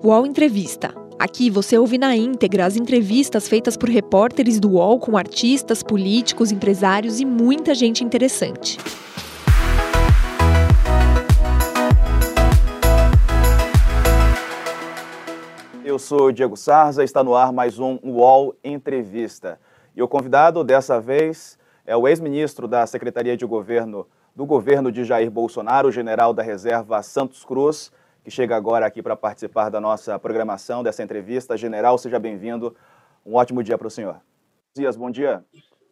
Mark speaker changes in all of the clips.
Speaker 1: UOL Entrevista. Aqui você ouve na íntegra as entrevistas feitas por repórteres do UOL com artistas, políticos, empresários e muita gente interessante.
Speaker 2: Eu sou Diego Sarza, está no ar mais um UOL Entrevista. E o convidado dessa vez é o ex-ministro da Secretaria de Governo do governo de Jair Bolsonaro, o general da reserva Santos Cruz, que chega agora aqui para participar da nossa programação, dessa entrevista. General, seja bem-vindo. Um ótimo dia para o senhor. Dias, bom dia.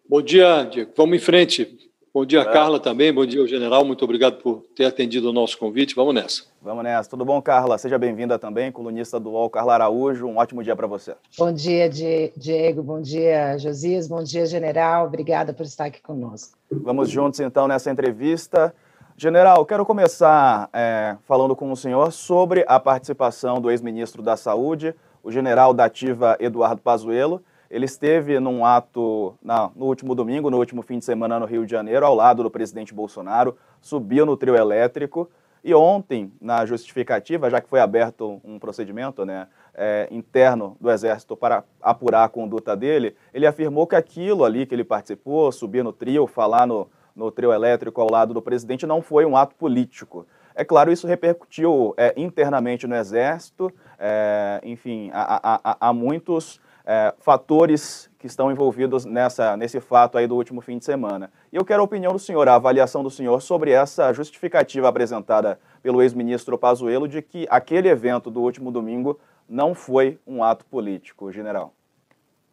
Speaker 3: Bom dia, Diego. Vamos em frente. Bom dia, é. Carla, também. Bom dia, general. Muito obrigado por ter atendido o nosso convite. Vamos nessa.
Speaker 2: Vamos nessa. Tudo bom, Carla? Seja bem-vinda também, colunista do UOL, Carla Araújo. Um ótimo dia para você.
Speaker 4: Bom dia, Diego. Bom dia, Josias. Bom dia, general. Obrigada por estar aqui conosco.
Speaker 2: Vamos juntos, então, nessa entrevista. General, quero começar é, falando com o senhor sobre a participação do ex-ministro da Saúde, o general da ativa Eduardo Pazuello. Ele esteve num ato na, no último domingo, no último fim de semana no Rio de Janeiro, ao lado do presidente Bolsonaro, subiu no trio elétrico. E ontem, na justificativa, já que foi aberto um procedimento né, é, interno do Exército para apurar a conduta dele, ele afirmou que aquilo ali que ele participou, subir no trio, falar no, no trio elétrico ao lado do presidente não foi um ato político. É claro, isso repercutiu é, internamente no Exército, é, enfim, há, muitos é, fatores que estão envolvidos nessa, nesse fato aí do último fim de semana. E eu quero a opinião do senhor, a avaliação do senhor sobre essa justificativa apresentada pelo ex-ministro Pazuello de que aquele evento do último domingo não foi um ato político, general.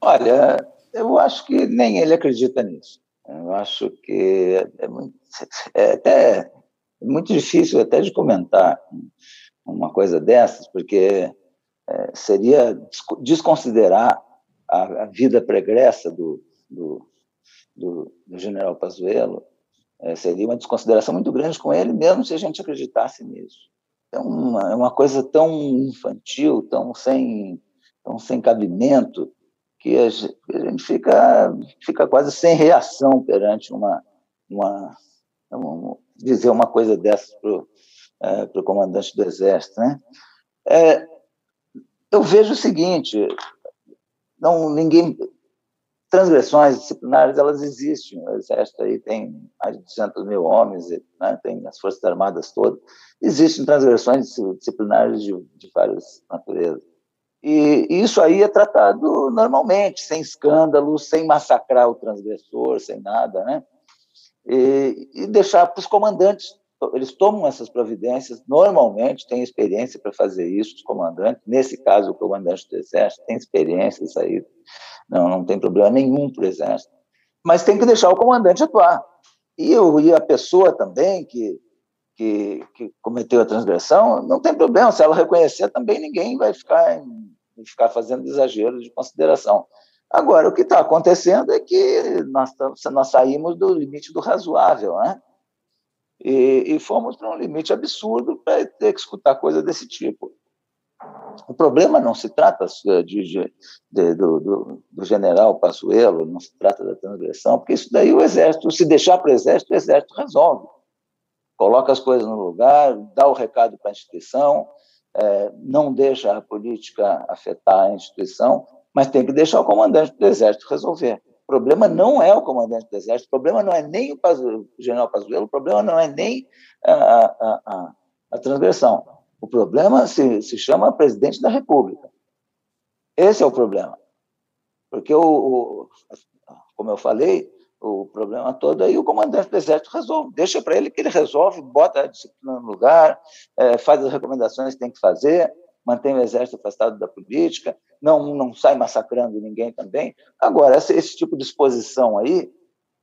Speaker 5: Olha, eu acho que nem ele acredita nisso. Eu acho que é, muito, é até muito difícil até de comentar uma coisa dessas, porque é, seria desconsiderar a, a, vida pregressa do, do, do, do general Pazuello, é, seria uma desconsideração muito grande com ele, mesmo se a gente acreditasse nisso. É uma, é uma coisa tão infantil, tão sem, tão sem cabimento, que a gente fica, fica quase sem reação perante uma, uma, dizer uma coisa dessa para o é, comandante do Exército. Né? É, eu vejo o seguinte, não ninguém transgressões disciplinares elas existem. O Exército aí tem mais de 200 mil homens, né? tem as Forças Armadas todas. Existem transgressões disciplinares de, de várias naturezas. E isso aí é tratado normalmente, sem escândalo, sem massacrar o transgressor, sem nada, né? E, e deixar para os comandantes, eles tomam essas providências, normalmente têm experiência para fazer isso, os comandantes, nesse caso o comandante do Exército tem experiência, isso aí não, não tem problema nenhum para o Exército, mas tem que deixar o comandante atuar. E, eu, e a pessoa também que que, que, cometeu a transgressão, não tem problema. Se ela reconhecer, também ninguém vai ficar, ficar fazendo exageros de consideração. Agora, o que está acontecendo é que nós, nós saímos do limite do razoável, né? E, e fomos para um limite absurdo para ter que escutar coisa desse tipo. O problema não se trata de, de, de, do, do, do, general Passuelo, não se trata da transgressão, porque isso daí o Exército, se deixar para o Exército, o Exército resolve coloca as coisas no lugar, dá o recado para a instituição, é, não deixa a política afetar a instituição, mas tem que deixar o comandante do Exército resolver. O problema não é o comandante do Exército, o problema não é nem o, o general Pazuello, o problema não é nem a, a, a, a transgressão. O problema se, se chama presidente da República. Esse é o problema. Porque, o, o como eu falei, o problema todo, aí o comandante do Exército resolve, deixa para ele que ele resolve, bota a disciplina no lugar, é, faz as recomendações que tem que fazer, mantém o Exército afastado da política, não, não sai massacrando ninguém também. Agora, esse, esse tipo de exposição aí,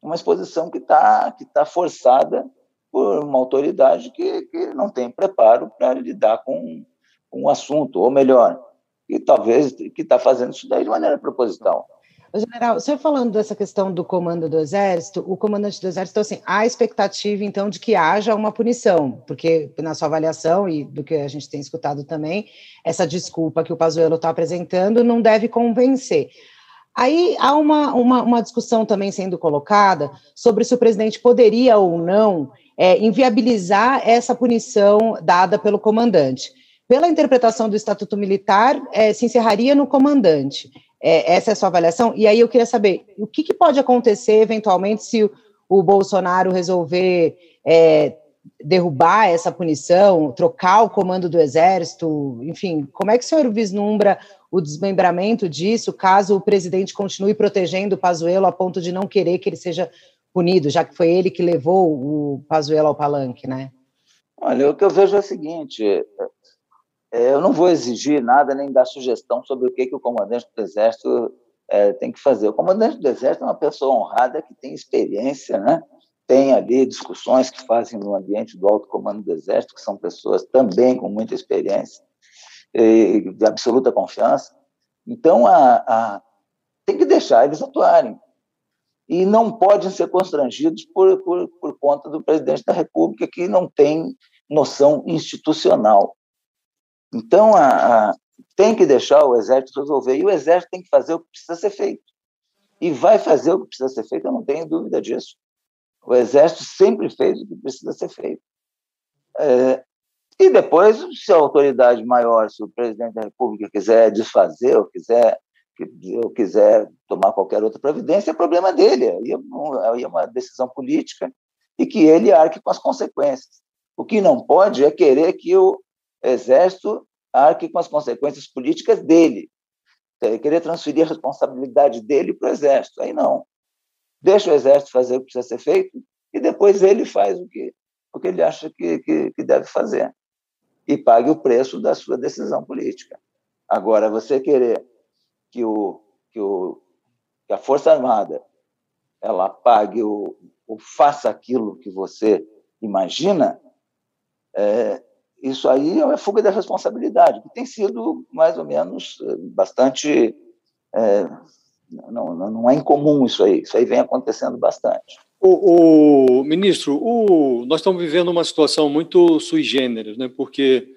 Speaker 5: uma exposição que está que tá forçada por uma autoridade que, que não tem preparo para lidar com, com o assunto, ou melhor, que talvez que está fazendo isso daí de maneira proposital.
Speaker 4: General, senhor falando dessa questão do comando do Exército, o comandante do Exército, assim, há expectativa, então, de que haja uma punição, porque na sua avaliação e do que a gente tem escutado também, essa desculpa que o Pazuello está apresentando não deve convencer. Aí há uma, uma, uma, discussão também sendo colocada sobre se o presidente poderia ou não é, inviabilizar essa punição dada pelo comandante. pela interpretação do Estatuto Militar, é, se encerraria no comandante. É, essa é a sua avaliação? E aí eu queria saber o que, que pode acontecer eventualmente se o, o Bolsonaro resolver é, derrubar essa punição, trocar o comando do Exército, enfim, como é que o senhor vislumbra o desmembramento disso, caso o presidente continue protegendo o Pazuello a ponto de não querer que ele seja punido, já que foi ele que levou o Pazuello ao palanque, né?
Speaker 5: Olha, o que eu vejo é o seguinte, eu não vou exigir nada nem dar sugestão sobre o que, que o comandante do Exército é, tem que fazer. O comandante do Exército é uma pessoa honrada que tem experiência, né? tem ali discussões que fazem no ambiente do alto comando do Exército, que são pessoas também com muita experiência e de absoluta confiança. Então, a, a, tem que deixar eles atuarem. E não podem ser constrangidos por, por, por conta do presidente da República, que não tem noção institucional. Então, a, a, tem que deixar o Exército resolver, e o Exército tem que fazer o que precisa ser feito. E vai fazer o que precisa ser feito, eu não tenho dúvida disso. O Exército sempre fez o que precisa ser feito. É, e depois, se a autoridade maior, se o presidente da República quiser desfazer ou quiser, ou quiser tomar qualquer outra providência, é problema dele. Aí é uma decisão política e que ele arque com as consequências. O que não pode é querer que o Exército arque com as consequências políticas dele. Querer transferir a responsabilidade dele para o Exército. Aí não. Deixa o Exército fazer o que precisa ser feito e depois ele faz o que, o que ele acha que, que, que deve fazer. E pague o preço da sua decisão política. Agora, você querer que, o, que, o, que a Força Armada ela pague o, ou faça aquilo que você imagina, é, isso aí é fuga da responsabilidade, que tem sido mais ou menos eh, bastante. É, não, não é incomum isso aí, isso aí vem acontecendo bastante.
Speaker 3: O, o ministro, o, nós estamos vivendo uma situação muito sui generis, né? porque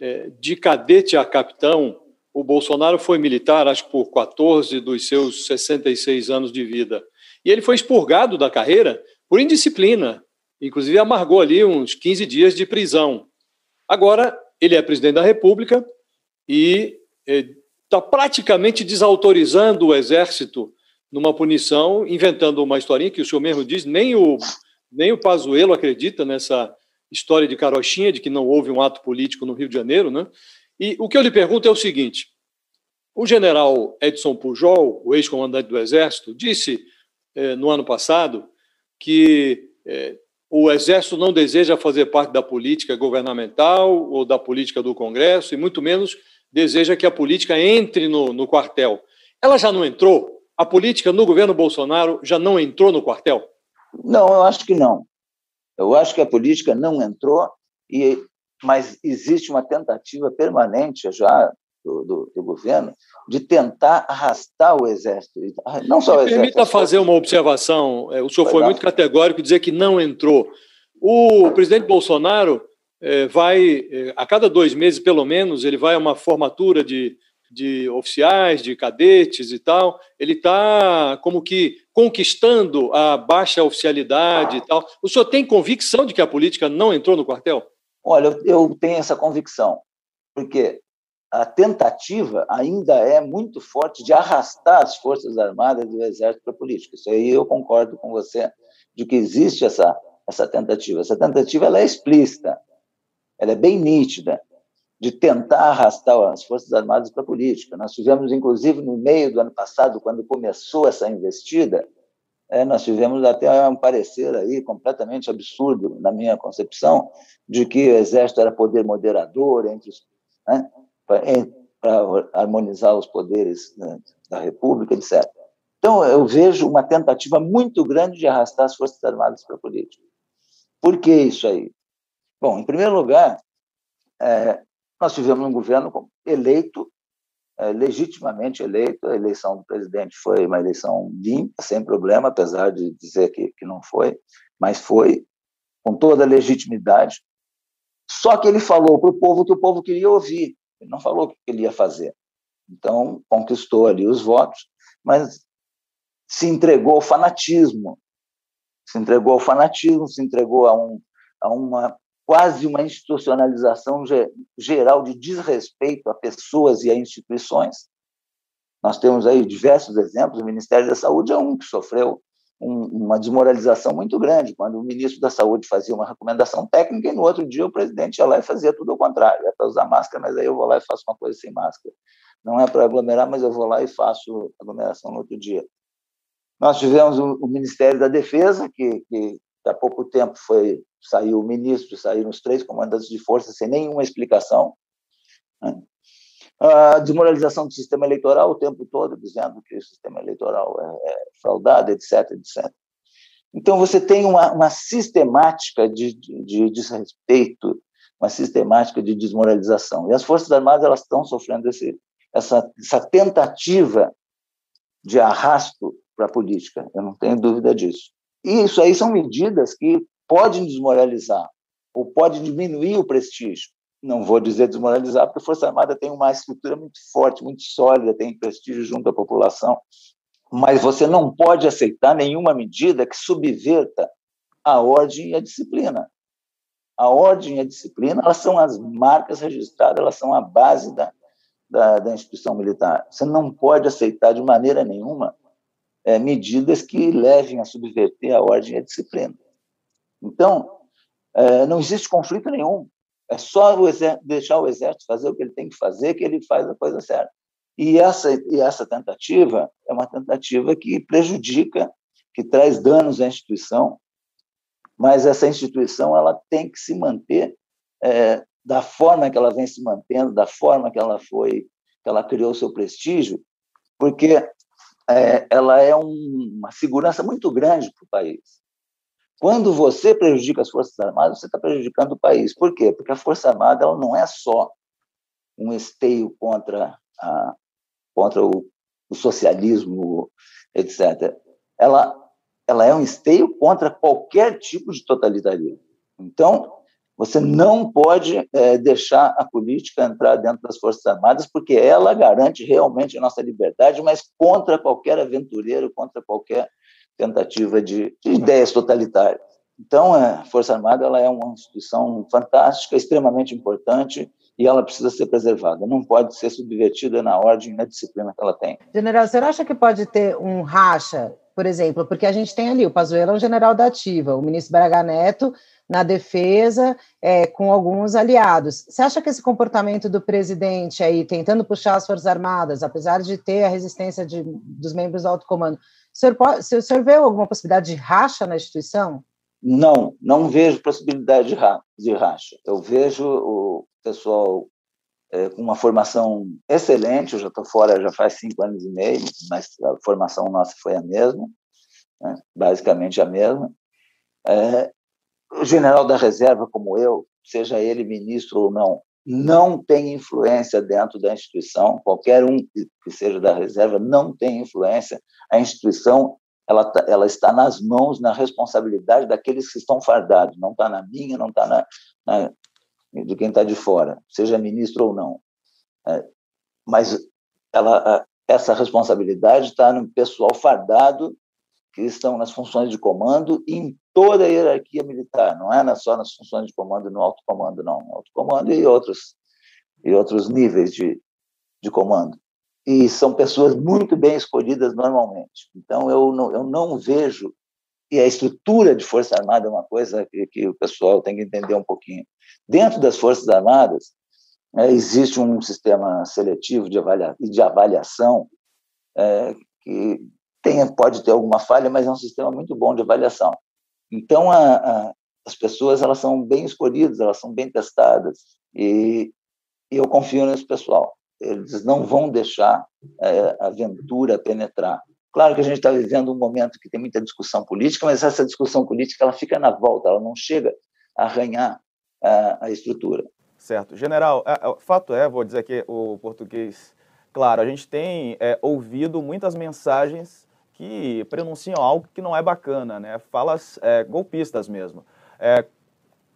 Speaker 3: é, de cadete a capitão, o Bolsonaro foi militar, acho que por 14 dos seus 66 anos de vida. E ele foi expurgado da carreira por indisciplina. Inclusive, amargou ali uns 15 dias de prisão. Agora, ele é presidente da República e está eh, praticamente desautorizando o Exército numa punição, inventando uma historinha que o senhor mesmo diz, nem o, nem o Pazuello acredita nessa história de carochinha, de que não houve um ato político no Rio de Janeiro. Né? E o que eu lhe pergunto é o seguinte, o general Edson Pujol, o ex-comandante do Exército, disse eh, no ano passado que eh, o Exército não deseja fazer parte da política governamental ou da política do Congresso, e muito menos deseja que a política entre no, no quartel. Ela já não entrou? A política no governo Bolsonaro já não entrou no quartel?
Speaker 5: Não, eu acho que não. Eu acho que a política não entrou, e, mas existe uma tentativa permanente já do, do, do, governo de tentar arrastar o exército. Não só o exército.
Speaker 3: Permita fazer uma observação. É, o senhor foi, foi muito categórico dizer que não entrou. O presidente Bolsonaro é, vai, é, a cada dois meses, pelo menos, ele vai a uma formatura de, de oficiais, de cadetes e tal. Ele está como que conquistando a baixa oficialidade e tal. O senhor tem convicção de que a política não entrou no quartel?
Speaker 5: Olha, eu tenho essa convicção, porque a tentativa ainda é muito forte de arrastar as Forças Armadas e o Exército para a política. Isso aí eu concordo com você de que existe essa, essa tentativa. Essa tentativa ela é explícita, ela é bem nítida, de tentar arrastar as Forças Armadas para a política. Nós tivemos, inclusive, no meio do ano passado, quando começou essa investida, é, nós tivemos até um parecer aí completamente absurdo, na minha concepção, de que o Exército era poder moderador entre os. Né? Para harmonizar os poderes né, da República, etc. Então, eu vejo uma tentativa muito grande de arrastar as Forças Armadas para a política. Por que isso aí? Bom, em primeiro lugar, é, nós tivemos um governo eleito, é, legitimamente eleito, a eleição do presidente foi uma eleição limpa, sem problema, apesar de dizer que, que não foi, mas foi, com toda a legitimidade. Só que ele falou para o povo que o povo queria ouvir. Ele não falou o que ele ia fazer. Então, conquistou ali os votos, mas se entregou ao fanatismo. Se entregou ao fanatismo, se entregou a, um, a uma quase uma institucionalização geral de desrespeito a pessoas e a instituições. Nós temos aí diversos exemplos, o Ministério da Saúde é um que sofreu um, uma desmoralização muito grande, quando o ministro da Saúde fazia uma recomendação técnica e no outro dia o presidente ia lá e fazia tudo ao contrário. É para usar máscara, mas aí eu vou lá e faço uma coisa sem máscara. Não é para aglomerar, mas eu vou lá e faço aglomeração no outro dia. Nós tivemos o, Ministério da Defesa, que, que há pouco tempo foi saiu o ministro, saíram os três comandantes de força sem nenhuma explicação. Né? A desmoralização do sistema eleitoral o tempo todo, dizendo que o sistema eleitoral é, é fraudado, etc, etc. Então, você tem uma, uma sistemática de, de, de, desrespeito, uma sistemática de desmoralização. E as Forças Armadas elas estão sofrendo esse, essa, essa tentativa de arrasto para a política, eu não tenho dúvida disso. E isso aí são medidas que podem desmoralizar ou podem diminuir o prestígio. Não vou dizer desmoralizar, porque a Força Armada tem uma estrutura muito forte, muito sólida, tem prestígio junto à população, mas você não pode aceitar nenhuma medida que subverta a ordem e a disciplina. A ordem e a disciplina, elas são as marcas registradas, elas são a base da, da, da instituição militar. Você não pode aceitar de maneira nenhuma é, medidas que levem a subverter a ordem e a disciplina. Então, é, não existe conflito nenhum. É só o deixar o exército fazer o que ele tem que fazer, que ele faz a coisa certa. E essa, e essa tentativa é uma tentativa que prejudica, que traz danos à instituição, mas essa instituição ela tem que se manter é, da forma que ela vem se mantendo, da forma que ela foi, que ela criou seu prestígio, porque é, ela é um, uma segurança muito grande para o país. Quando você prejudica as Forças Armadas, você está prejudicando o país. Por quê? Porque a Força Armada ela não é só um esteio contra, a, contra o, o socialismo, etc. Ela, ela é um esteio contra qualquer tipo de totalitarismo. Então, você não pode é, deixar a política entrar dentro das Forças Armadas, porque ela garante realmente a nossa liberdade, mas contra qualquer aventureiro, contra qualquer tentativa de, de ideias totalitárias. Então, a Força Armada ela é uma instituição fantástica, extremamente importante, e ela precisa ser preservada. Não pode ser subvertida na ordem na disciplina que ela tem.
Speaker 4: General, você acha que pode ter um racha, por exemplo, porque a gente tem ali o Pazuello é um general da ativa, o ministro Braga Neto na defesa é, com alguns aliados. Você acha que esse comportamento do presidente aí, tentando puxar as Forças Armadas, apesar de ter a resistência de, dos membros do alto comando, o senhor, pode, o senhor vê alguma possibilidade de racha na instituição?
Speaker 5: Não, não vejo possibilidade de, ra de racha. Eu vejo o pessoal é, com uma formação excelente, eu já estou fora já faz cinco anos e meio, mas a formação nossa foi a mesma, né, basicamente a mesma. É, general da reserva como eu, seja ele ministro ou não, não tem influência dentro da instituição, qualquer um que seja da reserva não tem influência, a instituição ela, tá, ela está nas mãos, na responsabilidade daqueles que estão fardados, não está na minha, não está na, na, de quem está de fora, seja ministro ou não. É, mas ela, essa responsabilidade está no pessoal fardado que estão nas funções de comando e em toda a hierarquia militar, não é só nas funções de comando no alto comando, não, alto comando e outros e outros níveis de, de comando. E são pessoas muito bem escolhidas normalmente. Então eu não, eu não vejo e a estrutura de Força Armada é uma coisa que, que o pessoal tem que entender um pouquinho. Dentro das Forças Armadas é, existe um sistema seletivo de, avalia, de avaliação é, que pode ter alguma falha, mas é um sistema muito bom de avaliação. Então, a, a, as pessoas elas são bem escolhidas, elas são bem testadas, e, e eu confio nesse pessoal. Eles não vão deixar é, a aventura penetrar. Claro que a gente está vivendo um momento que tem muita discussão política, mas essa discussão política ela fica na volta, ela não chega a arranhar a, a estrutura.
Speaker 2: Certo. General, é, é, fato é, vou dizer que o português, claro, a gente tem é, ouvido muitas mensagens que pronunciam algo que não é bacana, né? Falas é, golpistas mesmo. É,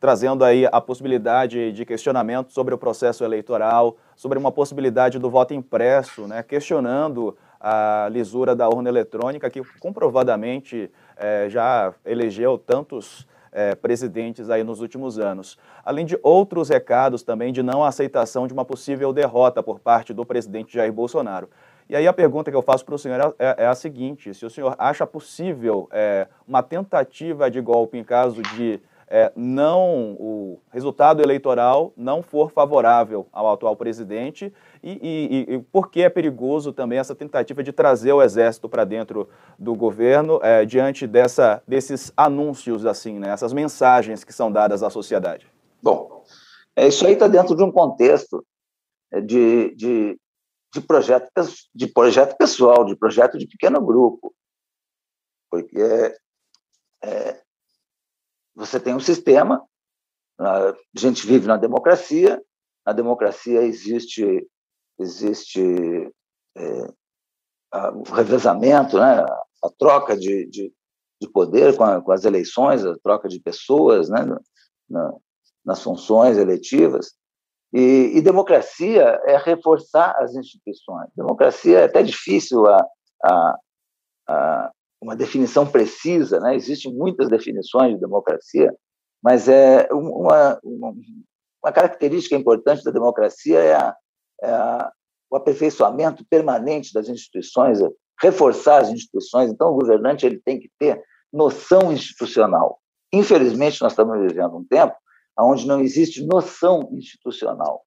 Speaker 2: trazendo aí a possibilidade de questionamento sobre o processo eleitoral, sobre uma possibilidade do voto impresso, né? questionando a lisura da urna eletrônica, que comprovadamente é, já elegeu tantos é, presidentes aí nos últimos anos. Além de outros recados também de não aceitação de uma possível derrota por parte do presidente Jair Bolsonaro. E aí a pergunta que eu faço para o senhor é, é, a seguinte: se o senhor acha possível é, uma tentativa de golpe em caso de é, não o resultado eleitoral não for favorável ao atual presidente e, e, e por que é perigoso também essa tentativa de trazer o exército para dentro do governo é, diante dessa, desses anúncios assim, né, essas mensagens que são dadas à sociedade?
Speaker 5: Bom, é, isso aí está dentro de um contexto de, de de projeto, de projeto pessoal, de projeto de pequeno grupo. Porque é, você tem um sistema, a gente vive na democracia, na democracia existe, existe é, o revezamento, né, a troca de, de, de poder com, a, com, as eleições, a troca de pessoas né, na, nas funções eletivas. E, e, democracia é reforçar as instituições. Democracia é até difícil a, a, a uma definição precisa, né? Existem muitas definições de democracia, mas é uma, uma, uma característica importante da democracia é, a, é a, o aperfeiçoamento permanente das instituições, reforçar as instituições. Então, o governante ele tem que ter noção institucional. Infelizmente, nós estamos vivendo um tempo onde não existe noção institucional.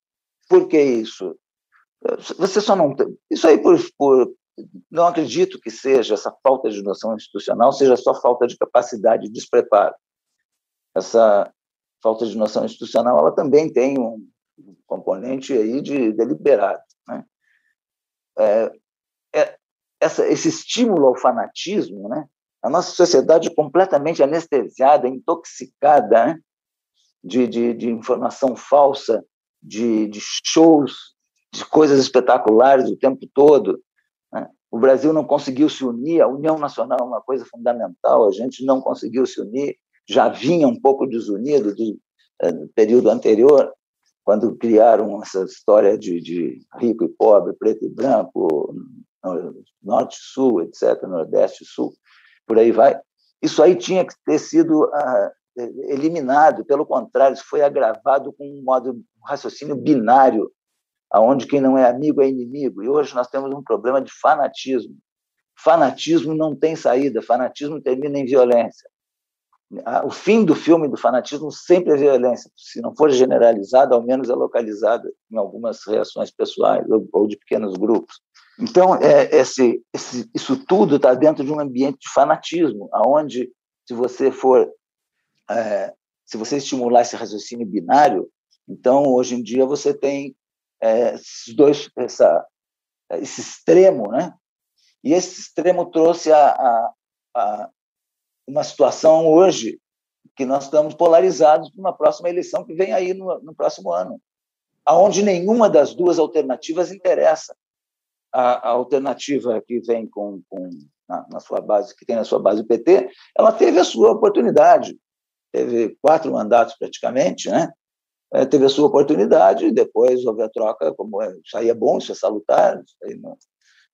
Speaker 5: Por que isso? Você só não tem. Isso aí, por, por, não acredito que seja essa falta de noção institucional, seja só falta de capacidade de despreparo. Essa falta de noção institucional, ela também tem um componente aí de deliberado. Né? É, é, essa, esse estímulo ao fanatismo, né? a nossa sociedade completamente anestesiada, intoxicada, né? De, de, de informação falsa, de, de, shows, de coisas espetaculares o tempo todo. Né? O Brasil não conseguiu se unir, a União Nacional é uma coisa fundamental, a gente não conseguiu se unir, já vinha um pouco desunido do, é, do período anterior, quando criaram essa história de, de rico e pobre, preto e branco, norte sul, etc., nordeste sul, por aí vai. Isso aí tinha que ter sido ah, eliminado, pelo contrário, isso foi agravado com um modo um raciocínio binário, aonde quem não é amigo é inimigo. E hoje nós temos um problema de fanatismo. Fanatismo não tem saída, fanatismo termina em violência. O fim do filme do fanatismo sempre é violência. Se não for generalizado, ao menos é localizada em algumas reações pessoais ou de pequenos grupos. Então, é, esse, esse, isso tudo está dentro de um ambiente de fanatismo, aonde se você for é, se você estimular esse raciocínio binário, então hoje em dia você tem é, esses dois, essa, esse extremo, né? E esse extremo trouxe a, a, a uma situação hoje que nós estamos polarizados para uma próxima eleição que vem aí no, no próximo ano, aonde nenhuma das duas alternativas interessa. A, a alternativa que vem com, com na, na, sua base, que tem na sua base o PT, ela teve a sua oportunidade teve quatro mandatos praticamente, né? É, teve a sua oportunidade, depois houve a troca, como é, isso aí é bom, isso é salutar, isso aí não,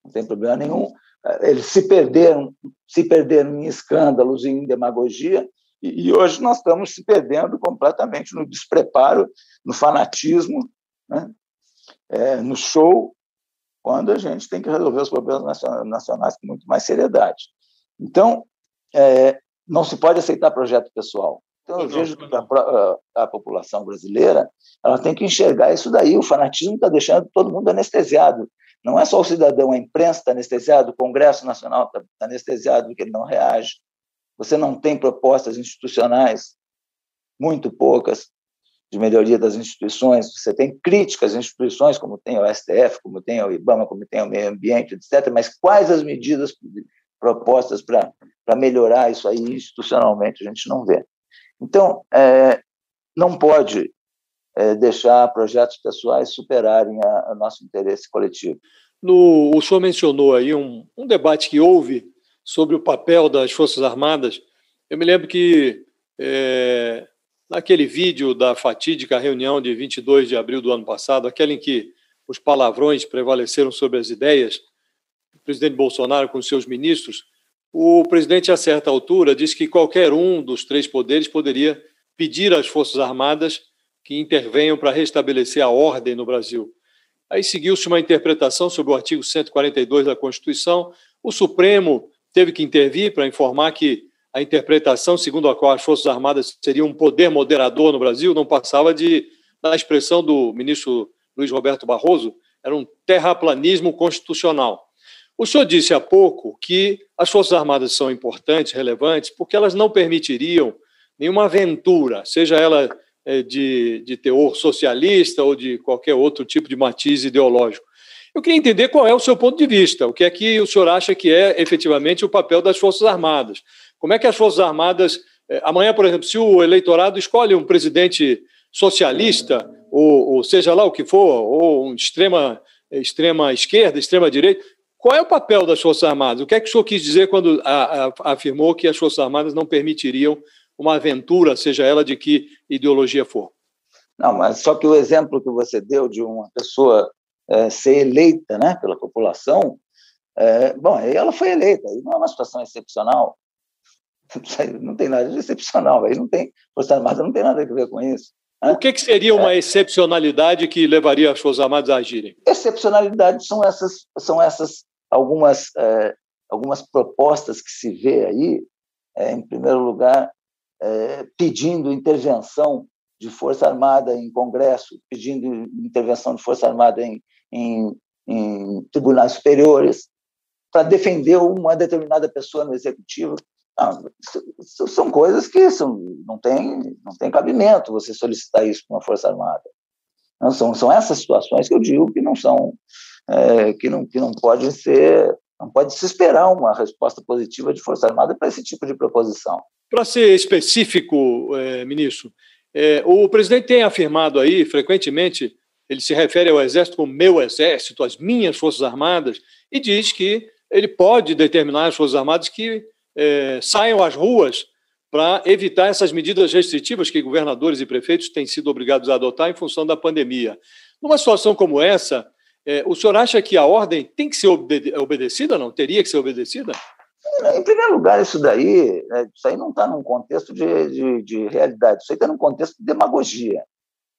Speaker 5: não tem problema nenhum. É, eles se perderam, se perderam em escândalos e em demagogia, e, e hoje nós estamos se perdendo completamente no despreparo, no fanatismo, né? é, no show, quando a gente tem que resolver os problemas nacionais com muito mais seriedade. Então, é, não se pode aceitar projeto pessoal. Então, eu vejo que a, a, população brasileira ela tem que enxergar isso daí. O fanatismo está deixando todo mundo anestesiado. Não é só o cidadão, a imprensa está anestesiado, o Congresso Nacional está anestesiado porque ele não reage. Você não tem propostas institucionais, muito poucas, de melhoria das instituições. Você tem críticas às instituições, como tem o STF, como tem o IBAMA, como tem o meio ambiente, etc. Mas quais as medidas propostas para melhorar isso aí institucionalmente? A gente não vê. Então, é, não pode é, deixar projetos pessoais superarem o nosso interesse coletivo.
Speaker 3: No, o senhor mencionou aí um, um debate que houve sobre o papel das Forças Armadas. Eu me lembro que é, naquele vídeo da fatídica reunião de 22 de abril do ano passado, aquele em que os palavrões prevaleceram sobre as ideias, o presidente Bolsonaro com seus ministros, o presidente, a certa altura, disse que qualquer um dos três poderes poderia pedir às Forças Armadas que intervenham para restabelecer a ordem no Brasil. Aí seguiu-se uma interpretação sobre o artigo 142 da Constituição. O Supremo teve que intervir para informar que a interpretação segundo a qual as Forças Armadas seriam um poder moderador no Brasil não passava de, na expressão do ministro Luiz Roberto Barroso, era um terraplanismo constitucional. O senhor disse há pouco que as Forças Armadas são importantes, relevantes, porque elas não permitiriam nenhuma aventura, seja ela é, de, de teor socialista ou de qualquer outro tipo de matiz ideológico. Eu queria entender qual é o seu ponto de vista, o que é que o senhor acha que é efetivamente o papel das Forças Armadas. Como é que as Forças Armadas, é, amanhã, por exemplo, se o eleitorado escolhe um presidente socialista, ou, ou seja lá o que for, ou um extrema, extrema esquerda, extrema direita, qual é o papel das Forças Armadas? O que é que o senhor quis dizer quando a, a, afirmou que as Forças Armadas não permitiriam uma aventura, seja ela de que ideologia for?
Speaker 5: Não, mas só que o exemplo que você deu de uma pessoa é, ser eleita né, pela população, é, bom, aí ela foi eleita, não é uma situação excepcional. Não tem nada de excepcional, aí não tem, Força Armada não tem nada a ver com isso.
Speaker 3: Né? O que, que seria uma é, excepcionalidade que levaria as Forças Armadas a agirem?
Speaker 5: Excepcionalidades são essas, são essas algumas, é, algumas propostas que se vê aí, é, em primeiro lugar, é, pedindo intervenção de Força Armada em Congresso, pedindo intervenção de Força Armada em, em, em tribunais superiores, para defender uma determinada pessoa no Executivo. Não, são coisas que são, não, tem, não tem cabimento você solicitar isso para uma Força Armada. Não, são, são essas situações que eu digo que não são, é, que, não, que não pode ser, não pode se esperar uma resposta positiva de Força Armada para esse tipo de proposição.
Speaker 3: Para ser específico, é, ministro, é, o presidente tem afirmado aí, frequentemente, ele se refere ao Exército como meu Exército, as minhas Forças Armadas, e diz que ele pode determinar as Forças Armadas que é, saiam às ruas para evitar essas medidas restritivas que governadores e prefeitos têm sido obrigados a adotar em função da pandemia. Numa situação como essa, é, o senhor acha que a ordem tem que ser obede obedecida, não? Teria que ser obedecida?
Speaker 5: Em primeiro lugar, isso daí, né, isso aí não está num contexto de, de, de, realidade, isso aí está num contexto de demagogia,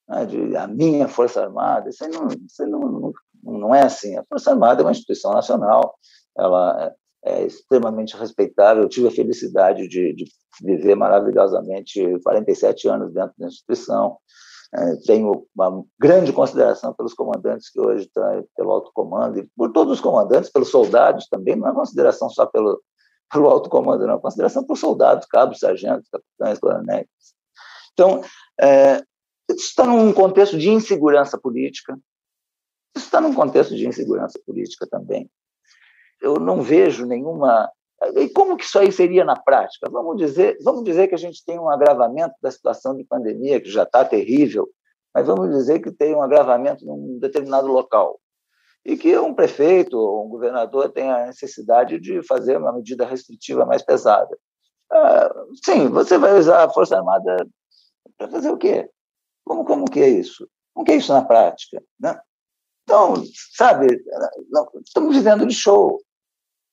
Speaker 5: né, de a minha Força Armada, isso aí, não, isso aí não, não, não é assim. A Força Armada é uma instituição nacional, ela é extremamente respeitável. Eu tive a felicidade de, de viver maravilhosamente 47 anos dentro da instituição. É, tenho uma grande consideração pelos comandantes que hoje estão pelo alto comando e por todos os comandantes, pelos soldados também, não é consideração só pelo, pelo alto comando, não, é consideração por soldados, cabos, sargentos, capitães, coronéis. Então, é, isso está num contexto de insegurança política, isso está num contexto de insegurança política também eu não vejo nenhuma. E como que isso aí seria na prática? Vamos dizer, vamos dizer que a gente tem um agravamento da situação de pandemia, que já está terrível, mas vamos dizer que tem um agravamento num determinado local. E que um prefeito ou um governador tenha a necessidade de fazer uma medida restritiva mais pesada. Ah, sim, você vai usar a Força Armada para fazer o quê? Como, como que é isso? Como que é isso na prática? Né? Então, sabe, estamos vivendo de show.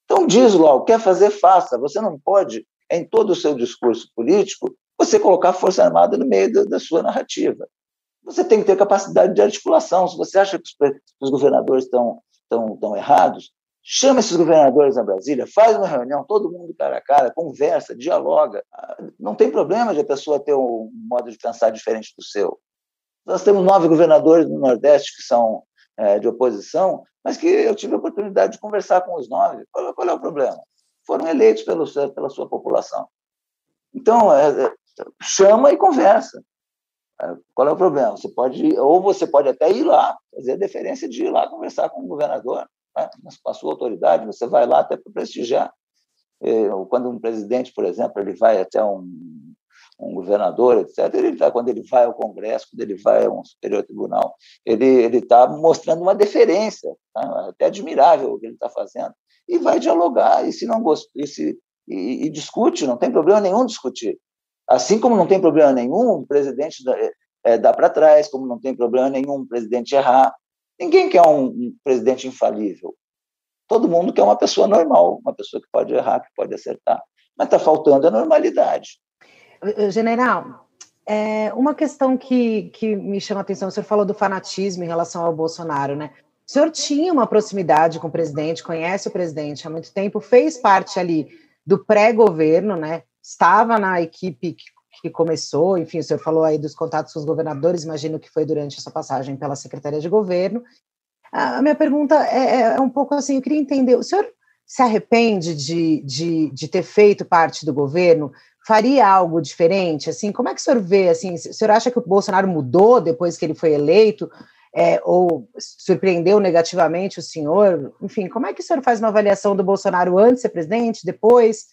Speaker 5: Então, diz logo, quer fazer, faça. Você não pode, em todo o seu discurso político, você colocar a Força Armada no meio da, da sua narrativa. Você tem que ter capacidade de articulação. Se você acha que os, os governadores estão, estão, estão errados, chama esses governadores a Brasília, faz uma reunião, todo mundo cara a cara, conversa, dialoga. Não tem problema de a pessoa ter um modo de pensar diferente do seu. Nós temos nove governadores no Nordeste que são é, de oposição, mas que eu tive a oportunidade de conversar com os nove. Qual, qual é o problema? Foram eleitos pelo, pela sua população. Então, é, é, chama e conversa. É, qual é o problema? Você pode, ou você pode até ir lá, fazer a deferência de ir lá conversar com o governador, né? com a sua autoridade, você vai lá até para prestigiar. É, quando um presidente, por exemplo, ele vai até um, um governador, etc., ele tá, quando ele vai ao Congresso, quando ele vai a um superior tribunal, ele está mostrando uma deferência, tá? até admirável o que ele está fazendo, e vai dialogar, e se não gosta, e, se, e, e, discute, não tem problema nenhum discutir. Assim como não tem problema nenhum o presidente é, é, dar para trás, como não tem problema nenhum o presidente errar. Ninguém quer um, um presidente infalível. Todo mundo quer uma pessoa normal, uma pessoa que pode errar, que pode acertar. Mas está faltando a normalidade.
Speaker 4: General, é uma questão que, que me chama a atenção, o senhor falou do fanatismo em relação ao Bolsonaro, né? O senhor tinha uma proximidade com o presidente, conhece o presidente há muito tempo, fez parte ali do pré-governo, né? Estava na equipe que, que, começou, enfim, o senhor falou aí dos contatos com os governadores, imagino que foi durante a sua passagem pela Secretaria de Governo. A minha pergunta é, é, é um pouco assim, eu queria entender, o senhor se arrepende de, de, de ter feito parte do governo? Faria algo diferente? Assim, como é que o senhor vê? Assim, o senhor acha que o Bolsonaro mudou depois que ele foi eleito? é, ou surpreendeu negativamente o senhor? Enfim, como é que o senhor faz uma avaliação do Bolsonaro antes de ser presidente, depois?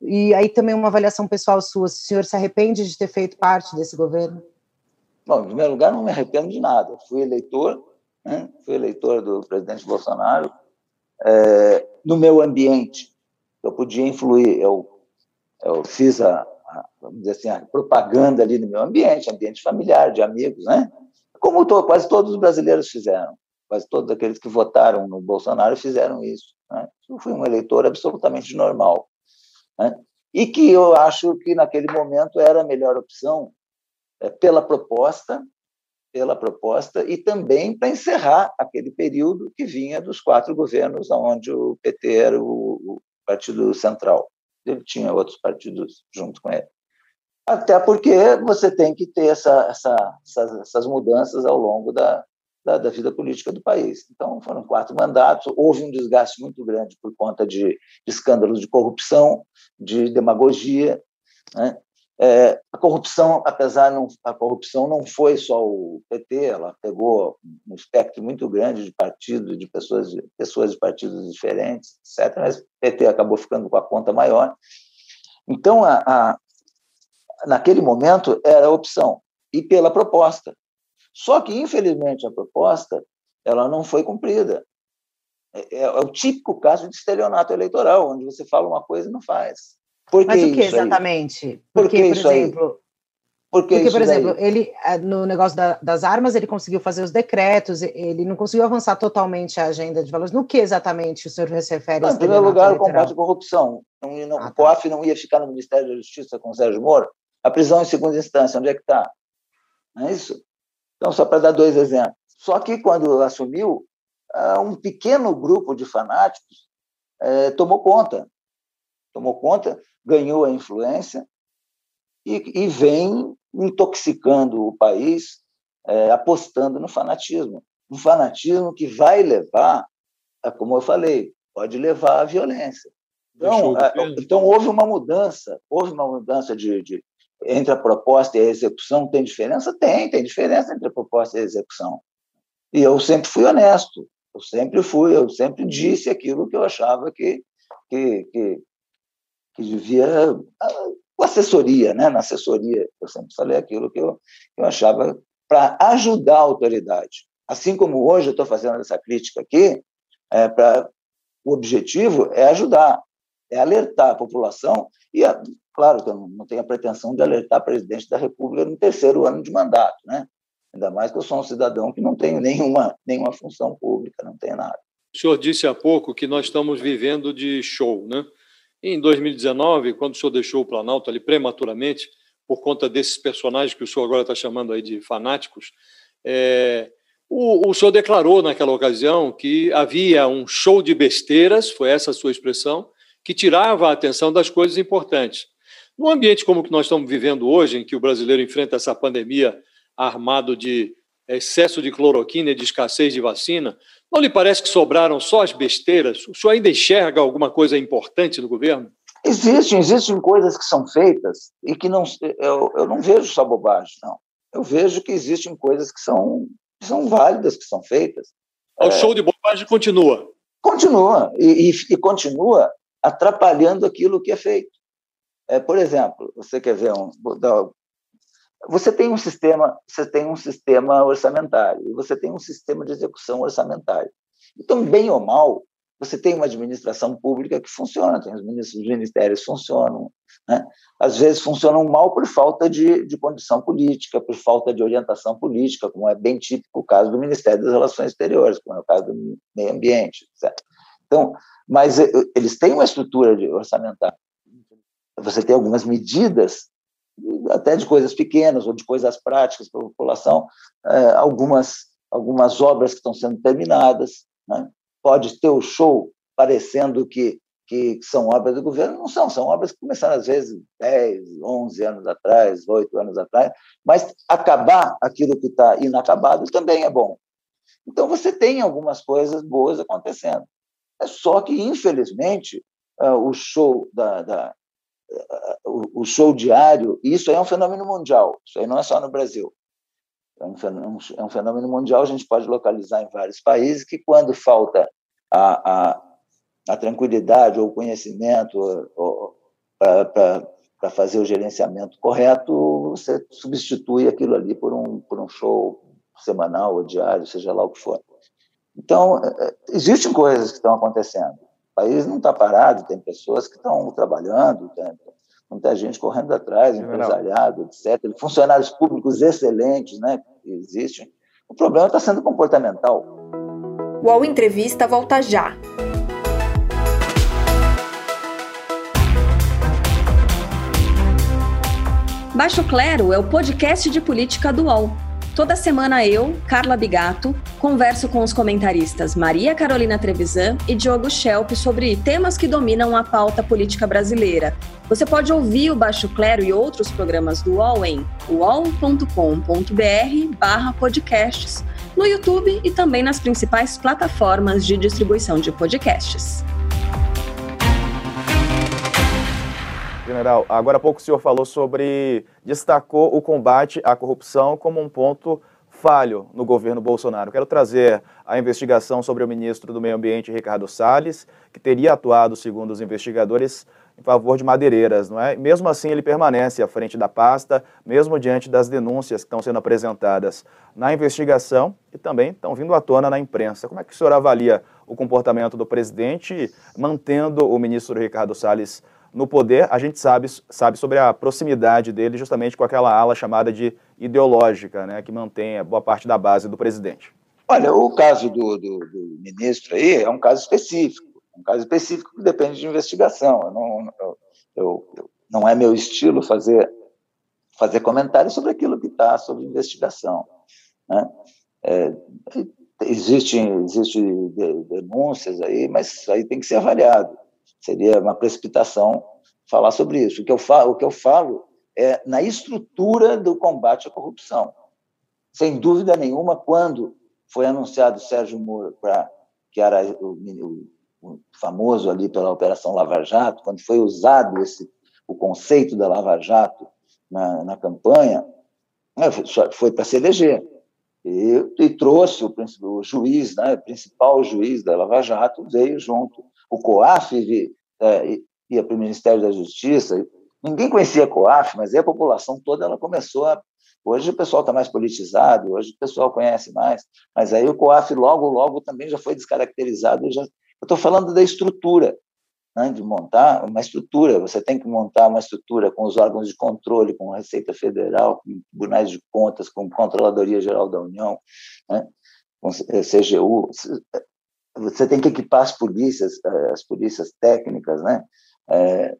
Speaker 4: E aí também uma avaliação pessoal sua, o senhor se arrepende de ter feito parte desse governo?
Speaker 5: Bom, em primeiro lugar, não me arrependo de nada. Fui eleitor, né? fui eleitor do presidente Bolsonaro. É, no meu ambiente, eu podia influir. Eu, eu fiz a, a, vamos dizer assim, a propaganda ali no meu ambiente, ambiente familiar, de amigos, né? como to, quase todos os brasileiros fizeram, quase todos aqueles que votaram no Bolsonaro fizeram isso. Né? Eu fui um eleitor absolutamente normal. Né? E que eu acho que naquele momento era a melhor opção é, pela proposta, pela proposta e também para encerrar aquele período que vinha dos quatro governos, onde o PT era o, o partido central. Ele tinha outros partidos junto com ele. Até porque você tem que ter essa, essa, essas, essas, mudanças ao longo da, da, da, vida política do país. Então, foram quatro mandatos, houve um desgaste muito grande por conta de, de escândalos de corrupção, de demagogia. Né? É, a corrupção, apesar não, a corrupção não foi só o PT, ela pegou um espectro muito grande de partidos, de pessoas, pessoas de partidos diferentes, etc. Mas o PT acabou ficando com a conta maior. Então, a, a, naquele momento, era a opção, e pela proposta. Só que, infelizmente, a proposta ela não foi cumprida. É, é, é o típico caso de estelionato eleitoral, onde você fala uma coisa e não faz.
Speaker 4: Por Mas o que exatamente? Porque, por, por exemplo, porque, porque por exemplo, daí? ele eh, no negócio da, das armas ele conseguiu fazer os decretos, ele não conseguiu avançar totalmente a agenda de valores. No que exatamente o senhor se refere?
Speaker 5: Não, em primeiro lugar, o combate à corrupção. Não, não, ah, o COAF tá. não ia ficar no Ministério da Justiça com o Sérgio Moro? A prisão em segunda instância, onde é que está? Não é isso? Então, só para dar dois exemplos. Só que quando assumiu, ah, um pequeno grupo de fanáticos é, tomou conta. Tomou conta, ganhou a influência e, e vem intoxicando o país, é, apostando no fanatismo. Um fanatismo que vai levar, como eu falei, pode levar à violência. Então, então houve uma mudança, houve uma mudança de, de, entre a proposta e a execução tem diferença? Tem, tem diferença entre a proposta e a execução. E eu sempre fui honesto, eu sempre fui, eu sempre disse aquilo que eu achava que, que, que, que devia. Com assessoria, né? na assessoria, eu sempre falei aquilo que eu, que eu achava para ajudar a autoridade. Assim como hoje eu estou fazendo essa crítica aqui, é, pra, o objetivo é ajudar, é alertar a população e, claro que eu não tenho a pretensão de alertar o presidente da República no terceiro ano de mandato, né? Ainda mais que eu sou um cidadão que não tenho nenhuma, nenhuma função pública, não tenho nada.
Speaker 3: O senhor disse há pouco que nós estamos vivendo de show, né? Em 2019, quando o senhor deixou o Planalto ali prematuramente, por conta desses personagens que o senhor agora está chamando aí de fanáticos, é, o, o senhor declarou naquela ocasião que havia um show de besteiras, foi essa a sua expressão, que tirava a atenção das coisas importantes. Num ambiente como o que nós estamos vivendo hoje, em que o brasileiro enfrenta essa pandemia armado de excesso de cloroquina e de escassez de vacina, não lhe parece que sobraram só as besteiras? O senhor ainda enxerga alguma coisa importante no governo?
Speaker 5: Existem, existem coisas que são feitas e que não, eu, eu não vejo só bobagem, não. Eu vejo que existem coisas que são, que são válidas, que são feitas.
Speaker 3: O é, show de bobagem continua.
Speaker 5: Continua, e, e, e continua atrapalhando aquilo que é feito. É, por exemplo, você quer ver um, você tem um sistema, você tem um sistema orçamentário você tem um sistema de execução orçamentária. Então, bem ou mal, você tem uma administração pública que funciona, tem os ministérios funcionam, né? às vezes funcionam mal por falta de, de condição política, por falta de orientação política, como é bem típico o caso do Ministério das Relações Exteriores, como é o caso do Meio Ambiente, etc. Então, mas eh, eles têm uma estrutura orçamentária. Você tem algumas medidas, até de coisas pequenas ou de coisas práticas para a população, é, algumas, algumas obras que estão sendo terminadas. Né? Pode ter o show parecendo que, que são obras do governo, não são, são obras que começaram às vezes 10, 11 anos atrás, 8 anos atrás, mas acabar aquilo que está inacabado também é bom. Então você tem algumas coisas boas acontecendo. É só que, infelizmente, uh, o show da, da uh, o, show diário, isso aí é um fenômeno mundial, isso aí não é só no Brasil. É um, fenômeno, é um fenômeno mundial, a gente pode localizar em vários países, que quando falta a, a, a tranquilidade ou o conhecimento para fazer o gerenciamento correto, você substitui aquilo ali por um, por um show semanal ou diário, seja lá o que for. Então, é, é, existem coisas que estão acontecendo. O país não está parado, tem pessoas que estão trabalhando, tem muita gente correndo atrás, empresariado, etc. Funcionários públicos excelentes, né, que existem. O problema está sendo comportamental.
Speaker 1: O UOL Entrevista volta já. Baixo Clero é o podcast de política do UOL Toda semana eu, Carla Bigato, converso com os comentaristas Maria Carolina Trevisan e Diogo Schelp sobre temas que dominam a pauta política brasileira. Você pode ouvir o Baixo Clero e outros programas do UOL em uol.com.br podcasts, no YouTube e também nas principais plataformas de distribuição de podcasts.
Speaker 2: General, agora há pouco o senhor falou sobre, destacou o combate à corrupção como um ponto falho no governo Bolsonaro. Quero trazer a investigação sobre o ministro do Meio Ambiente, Ricardo Salles, que teria atuado, segundo os investigadores, em favor de madeireiras, não é? Mesmo assim, ele permanece à frente da pasta, mesmo diante das denúncias que estão sendo apresentadas na investigação e também estão vindo à tona na imprensa. Como é que o senhor avalia o comportamento do presidente, mantendo o ministro Ricardo Salles no poder, a gente sabe, sabe sobre a proximidade dele justamente com aquela ala chamada de ideológica, né, que mantém boa parte da base do presidente.
Speaker 5: Olha, o caso do, do, do ministro aí é um caso específico, um caso específico que depende de investigação. Eu não, eu, eu, não é meu estilo fazer, fazer comentários sobre aquilo que está sob investigação. Né? É, existem existe denúncias aí, mas isso aí tem que ser avaliado seria uma precipitação falar sobre isso. O que eu falo, o que eu falo é na estrutura do combate à corrupção. Sem dúvida nenhuma, quando foi anunciado Sérgio Moro para que era o, o, o, famoso ali pela Operação Lava Jato, quando foi usado esse o conceito da Lava Jato na, na campanha, né, foi, foi para se eleger. E, e trouxe o, o juiz, né, o principal juiz da Lava Jato, veio junto o COAF é, ia para o Ministério da Justiça. Ninguém conhecia COAF, mas a população toda ela começou a. Hoje o pessoal está mais politizado, hoje o pessoal conhece mais, mas aí o COAF logo, logo também já foi descaracterizado. Já... Eu estou falando da estrutura, né, de montar uma estrutura. Você tem que montar uma estrutura com os órgãos de controle, com a Receita Federal, com tribunais de contas, com Controladoria Geral da União, né, com CGU você tem que equipar as polícias, eh, as polícias técnicas, né? É,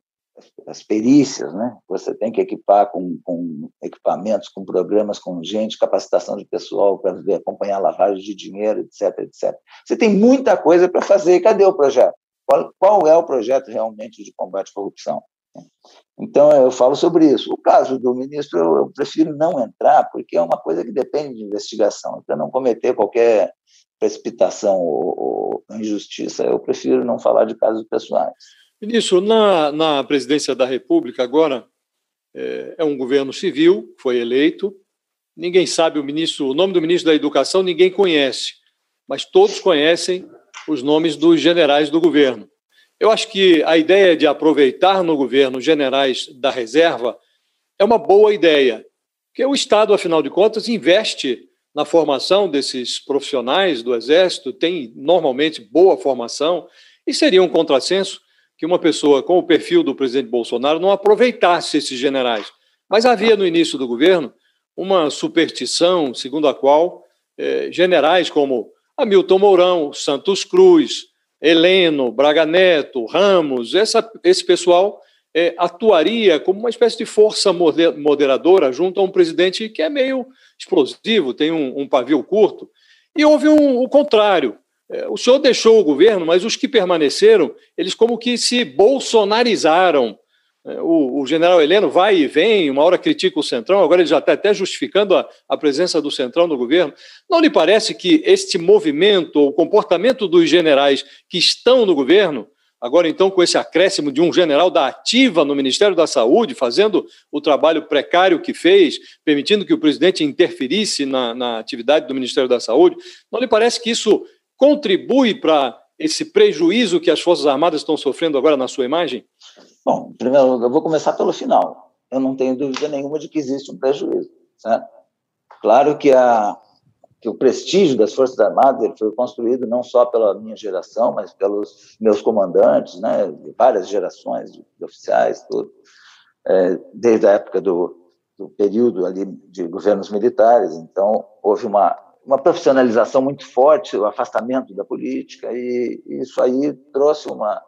Speaker 5: as perícias, né? Você tem que equipar com, com, equipamentos, com programas, com gente, capacitação de pessoal para acompanhar lavagem de dinheiro, etc, etc. Você tem muita coisa para fazer. Cadê o projeto? Qual, qual, é o projeto realmente de combate à corrupção? Então, eu falo sobre isso. O caso do ministro, eu, eu prefiro não entrar, porque é uma coisa que depende de investigação, para não cometer qualquer precipitação ou, ou injustiça, eu prefiro não falar de casos pessoais.
Speaker 3: Ministro, na, na presidência da República agora é, é, um governo civil, foi eleito. Ninguém sabe o ministro, o nome do ministro da Educação, ninguém conhece, mas todos conhecem os nomes dos generais do governo. Eu acho que a ideia de aproveitar no governo generais da reserva é uma boa ideia, porque o Estado, afinal de contas, investe na formação desses profissionais do Exército, tem normalmente boa formação, e seria um contrassenso que uma pessoa com o perfil do presidente Bolsonaro não aproveitasse esses generais. Mas havia no início do governo uma superstição segundo a qual eh, generais como Hamilton Mourão, Santos Cruz, Heleno, Braga Neto, Ramos, essa, esse pessoal é, atuaria como uma espécie de força moderadora junto a um presidente que é meio explosivo, tem um, um pavio curto. E houve um, o contrário. É, o senhor deixou o governo, mas os que permaneceram, eles como que se bolsonarizaram. É, o, o, general Heleno vai e vem, uma hora critica o Centrão, agora ele já está até justificando a, a, presença do Centrão no governo. Não lhe parece que este movimento, o comportamento dos generais que estão no governo, agora então com esse acréscimo de um general da ativa no Ministério da Saúde, fazendo o trabalho precário que fez, permitindo que o presidente interferisse na, na atividade do Ministério da Saúde, não lhe parece que isso contribui para esse prejuízo que as Forças Armadas estão sofrendo agora na sua imagem?
Speaker 5: Bom, primeiro, eu vou começar pelo final. Eu não tenho dúvida nenhuma de que existe um prejuízo. Certo? Claro que, a, que o prestígio das Forças Armadas ele foi construído não só pela minha geração, mas pelos meus comandantes, né, de várias gerações de, de oficiais, tudo, é, desde a época do, do período ali de governos militares. Então, houve uma uma profissionalização muito forte, o afastamento da política, e isso aí trouxe uma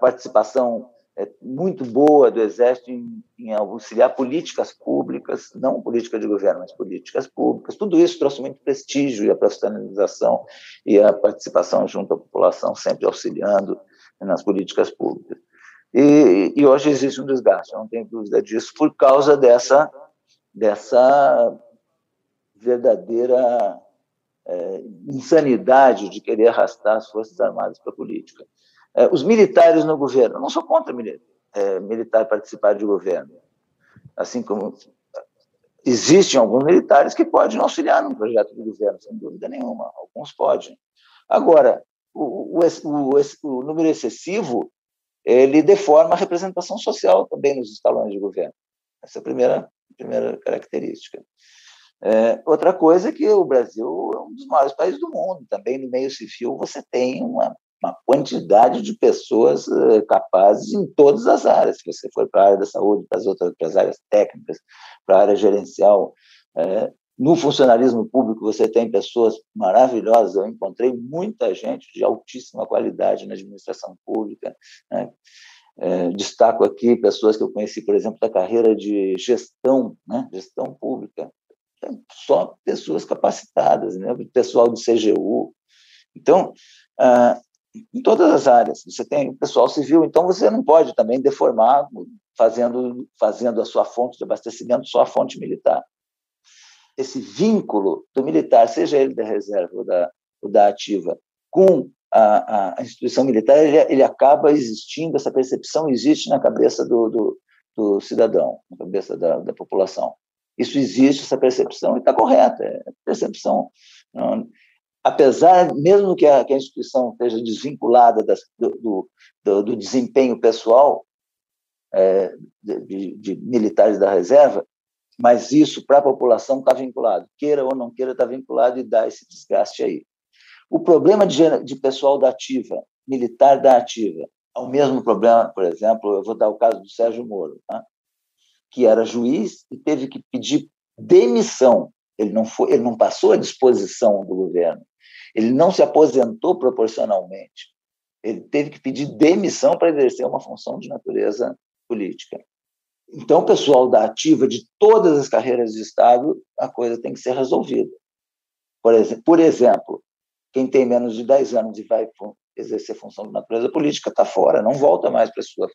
Speaker 5: participação é, muito boa do Exército em, em, auxiliar políticas públicas, não política de governo, mas políticas públicas. Tudo isso trouxe muito prestígio e a profissionalização e a participação junto à população, sempre auxiliando nas políticas públicas. E, e hoje existe um desgaste, não tenho dúvida disso, por causa dessa, dessa verdadeira é, insanidade de querer arrastar as Forças Armadas para a política. É, os militares no governo, eu não sou contra é, militar participar de governo, assim como existem alguns militares que podem auxiliar no projeto do governo, sem dúvida nenhuma, alguns podem. Agora, o, o, o, o número excessivo, ele deforma a representação social também nos escalões de governo. Essa é a primeira, primeira característica. É, outra coisa é que o Brasil é um dos maiores países do mundo. Também no meio civil você tem uma, uma quantidade de pessoas uh, capazes em todas as áreas. Se você for para a área da saúde, para as outras para as áreas técnicas, para a área gerencial, é, no funcionalismo público você tem pessoas maravilhosas. Eu encontrei muita gente de altíssima qualidade na administração pública. Né? É, destaco aqui pessoas que eu conheci, por exemplo, da carreira de gestão, né? gestão pública, só pessoas capacitadas, né? pessoal do CGU. Então, ah, em todas as áreas, você tem pessoal civil, então você não pode também deformar fazendo, fazendo a sua fonte de abastecimento só a fonte militar. Esse vínculo do militar, seja ele da reserva ou da, ou da ativa, com a, a, instituição militar, ele, ele, acaba existindo, essa percepção existe na cabeça do, do, do cidadão, na cabeça da, da população. Isso existe, essa percepção, e está correta. É percepção. Não, apesar, mesmo que a, que a, instituição esteja desvinculada das, do, do, do, desempenho pessoal é, de, de, militares da reserva, mas isso para a população está vinculado. Queira ou não queira, está vinculado e dá esse desgaste aí. O problema de, de pessoal da ativa, militar da ativa, é o mesmo problema, por exemplo, eu vou dar o caso do Sérgio Moro. Tá? que era juiz e teve que pedir demissão. Ele não foi, ele não passou à disposição do governo. Ele não se aposentou proporcionalmente. Ele teve que pedir demissão para exercer uma função de natureza política. Então, o pessoal da ativa de todas as carreiras de Estado, a coisa tem que ser resolvida. Por, ex por exemplo, quem tem menos de 10 anos e vai exercer função de natureza política está fora, não volta mais para a sua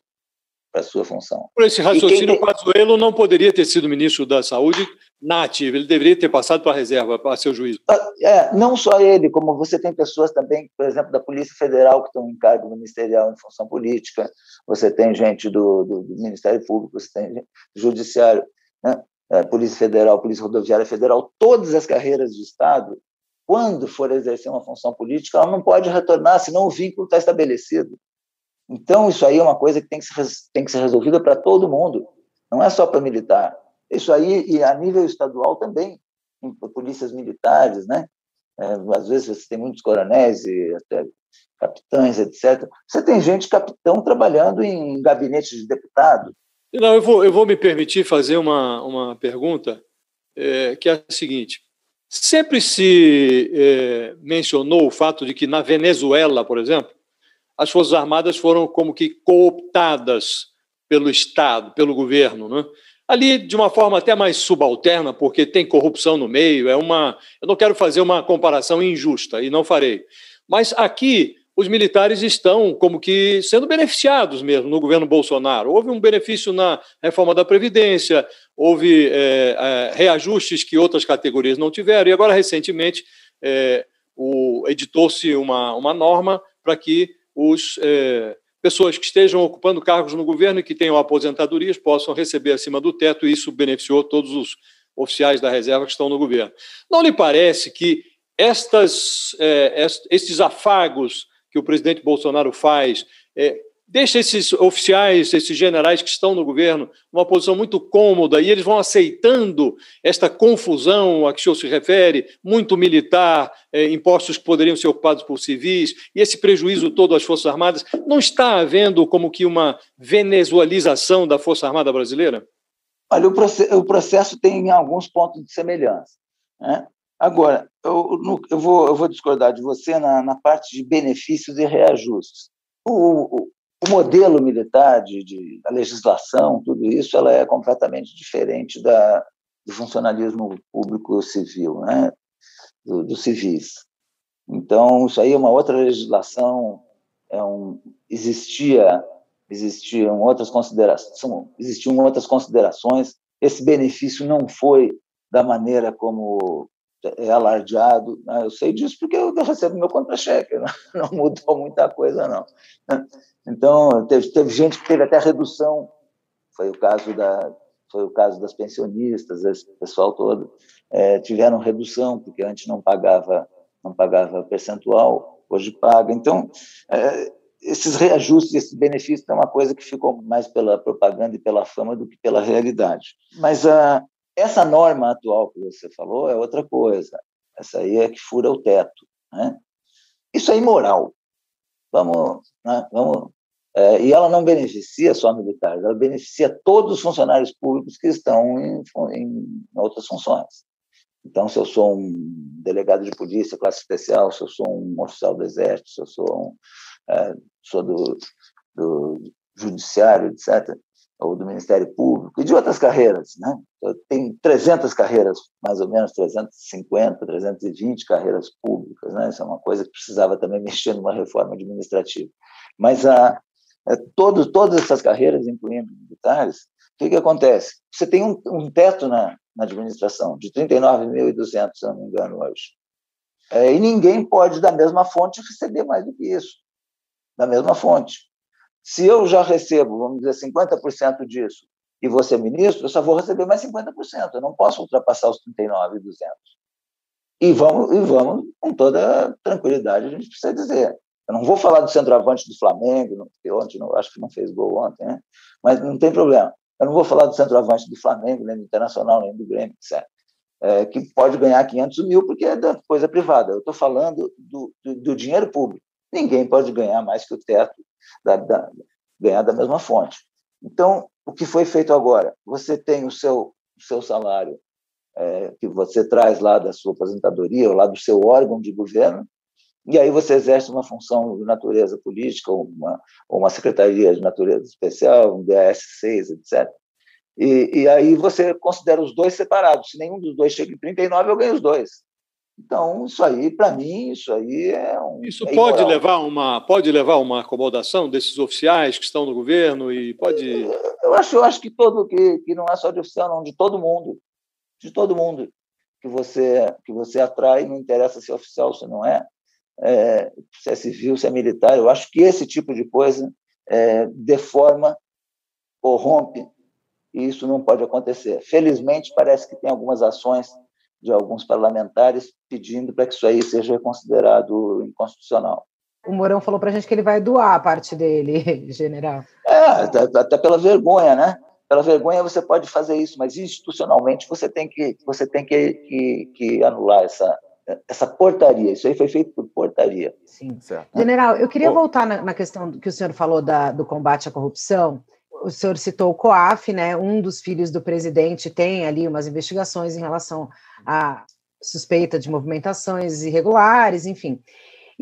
Speaker 5: para sua função.
Speaker 3: Por esse raciocínio, tem... o Pazuello não poderia ter sido ministro da Saúde na ativa, ele deveria ter passado para a reserva, para seu juízo.
Speaker 5: Ah, é, não só ele, como você tem pessoas também, por exemplo, da Polícia Federal que estão em cargo ministerial em função política, você tem gente do, do, do Ministério Público, você tem do Judiciário, né? é, Polícia Federal, Polícia Rodoviária Federal, todas as carreiras de Estado, quando for exercer uma função política, ela não pode retornar, senão o vínculo está estabelecido. Então, isso aí é uma coisa que tem que ser, tem que ser resolvida para todo mundo, não é só para militar. Isso aí, e a nível estadual também, em polícias militares, né? É, às vezes você tem muitos coronéis e até capitães, etc. Você tem gente capitão trabalhando em gabinete de deputado.
Speaker 3: Não, eu vou, eu vou me permitir fazer uma, uma pergunta é, que é a seguinte. Sempre se é, mencionou o fato de que na Venezuela, por exemplo, as Forças Armadas foram como que cooptadas pelo Estado, pelo governo. Né? Ali, de uma forma até mais subalterna, porque tem corrupção no meio, é uma. Eu não quero fazer uma comparação injusta, e não farei. Mas aqui os militares estão como que sendo beneficiados mesmo no governo Bolsonaro. Houve um benefício na reforma da Previdência, houve é, é, reajustes que outras categorias não tiveram, e agora, recentemente, é, editou-se uma, uma norma para que os é, pessoas que estejam ocupando cargos no governo e que tenham aposentadorias possam receber acima do teto, e isso beneficiou todos os oficiais da reserva que estão no governo. Não lhe parece que estas, é, estes afagos que o presidente Bolsonaro faz, é, deixa esses oficiais, esses generais que estão no governo, numa posição muito cômoda e eles vão aceitando esta confusão a que o senhor se refere, muito militar, é, impostos que poderiam ser ocupados por civis, e esse prejuízo todo às Forças Armadas. Não está havendo como que uma venezualização da Força Armada brasileira?
Speaker 5: Olha, o, processo, o processo tem alguns pontos de semelhança. Né? Agora, eu, eu, vou, eu vou discordar de você na, na parte de benefícios e reajustes. O, o, modelo militar, de, de, a legislação, tudo isso, ela é completamente diferente da, do funcionalismo público civil, né? do, dos civis. Então, isso aí é uma outra legislação, é um, existia, existiam outras considerações, existiam outras considerações, esse benefício não foi da maneira como é alardeado. Né? Eu sei disso porque eu recebo meu contra-cheque, não, não mudou muita coisa, não. Então, teve, teve gente que teve até redução, foi o caso da foi o caso das pensionistas, esse pessoal todo é, tiveram redução porque antes não pagava não pagava percentual, hoje paga. Então, é, esses reajustes, esses benefícios é uma coisa que ficou mais pela propaganda e pela fama do que pela realidade. Mas a, essa norma atual que você falou é outra coisa. Essa aí é que fura o teto. Né? Isso é imoral. Vamos, né? vamos. É, e ela não beneficia só militares, ela beneficia todos os funcionários públicos que estão em, em outras funções. Então, se eu sou um delegado de polícia, classe especial, se eu sou um oficial do exército, se eu sou, um, é, sou do, do judiciário, etc., ou do Ministério Público, e de outras carreiras. Né? Tem 300 carreiras, mais ou menos 350, 320 carreiras públicas. Né? Isso é uma coisa que precisava também mexer numa reforma administrativa. Mas a, a todo, todas essas carreiras, incluindo militares, o que, que acontece? Você tem um, um teto na, na administração de 39.200, se não me engano, hoje. É, e ninguém pode, da mesma fonte, receber mais do que isso. Da mesma fonte. Se eu já recebo, vamos dizer, 50% disso e você ministro, eu só vou receber mais 50%. Eu não posso ultrapassar os 39,200. E vamos, e vamos com toda tranquilidade, a gente precisa dizer. Eu não vou falar do centroavante do Flamengo, que ontem não, acho que não fez gol ontem, né? mas não tem problema. Eu não vou falar do centroavante do Flamengo, nem do Internacional, nem do Grêmio, etc. É, que pode ganhar 500 mil porque é da coisa privada. Eu estou falando do, do, do dinheiro público. Ninguém pode ganhar mais que o teto da, da, ganhar da mesma fonte. Então, o que foi feito agora? Você tem o seu, o seu salário é, que você traz lá da sua aposentadoria ou lá do seu órgão de governo, e aí você exerce uma função de natureza política, ou uma, uma secretaria de natureza especial, um DAS6, etc. E, e aí você considera os dois separados. Se nenhum dos dois chega em 39, eu ganho os dois. Então, isso aí, para mim, isso aí é um.
Speaker 3: Isso
Speaker 5: é
Speaker 3: pode levar uma pode levar uma acomodação desses oficiais que estão no governo e pode.
Speaker 5: Eu acho, eu acho que todo que, que não é só de oficial, não, de todo mundo, de todo mundo que você que você atrai, não interessa se é oficial ou se não é, é, se é civil, se é militar. Eu acho que esse tipo de coisa é, deforma, corrompe, e isso não pode acontecer. Felizmente, parece que tem algumas ações de alguns parlamentares pedindo para que isso aí seja considerado inconstitucional.
Speaker 4: O Mourão falou para a gente que ele vai doar a parte dele, general.
Speaker 5: É, até pela vergonha, né? Pela vergonha você pode fazer isso, mas institucionalmente você tem que, você tem que, que, que anular essa, essa portaria. Isso aí foi feito por portaria.
Speaker 4: Sim. Certo. General, eu queria voltar na, na, questão que o senhor falou da, do combate à corrupção o senhor citou o COAF, né? Um dos filhos do presidente tem ali umas investigações em relação à suspeita de movimentações irregulares, enfim.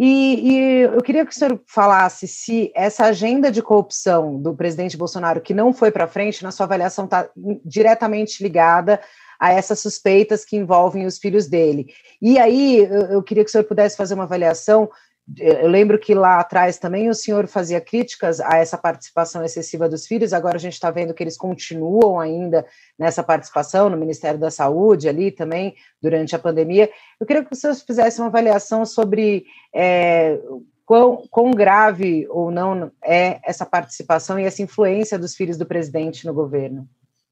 Speaker 4: E, e, eu queria que o senhor falasse se essa agenda de corrupção do presidente Bolsonaro, que não foi para frente, na sua avaliação está diretamente ligada a essas suspeitas que envolvem os filhos dele. E aí eu, eu queria que o senhor pudesse fazer uma avaliação eu lembro que lá atrás também o senhor fazia críticas a essa participação excessiva dos filhos, agora a gente está vendo que eles continuam ainda nessa participação no Ministério da Saúde ali também, durante a pandemia. Eu queria que o senhor fizesse uma avaliação sobre é, quão, quão grave ou não é essa participação e essa influência dos filhos do presidente no governo.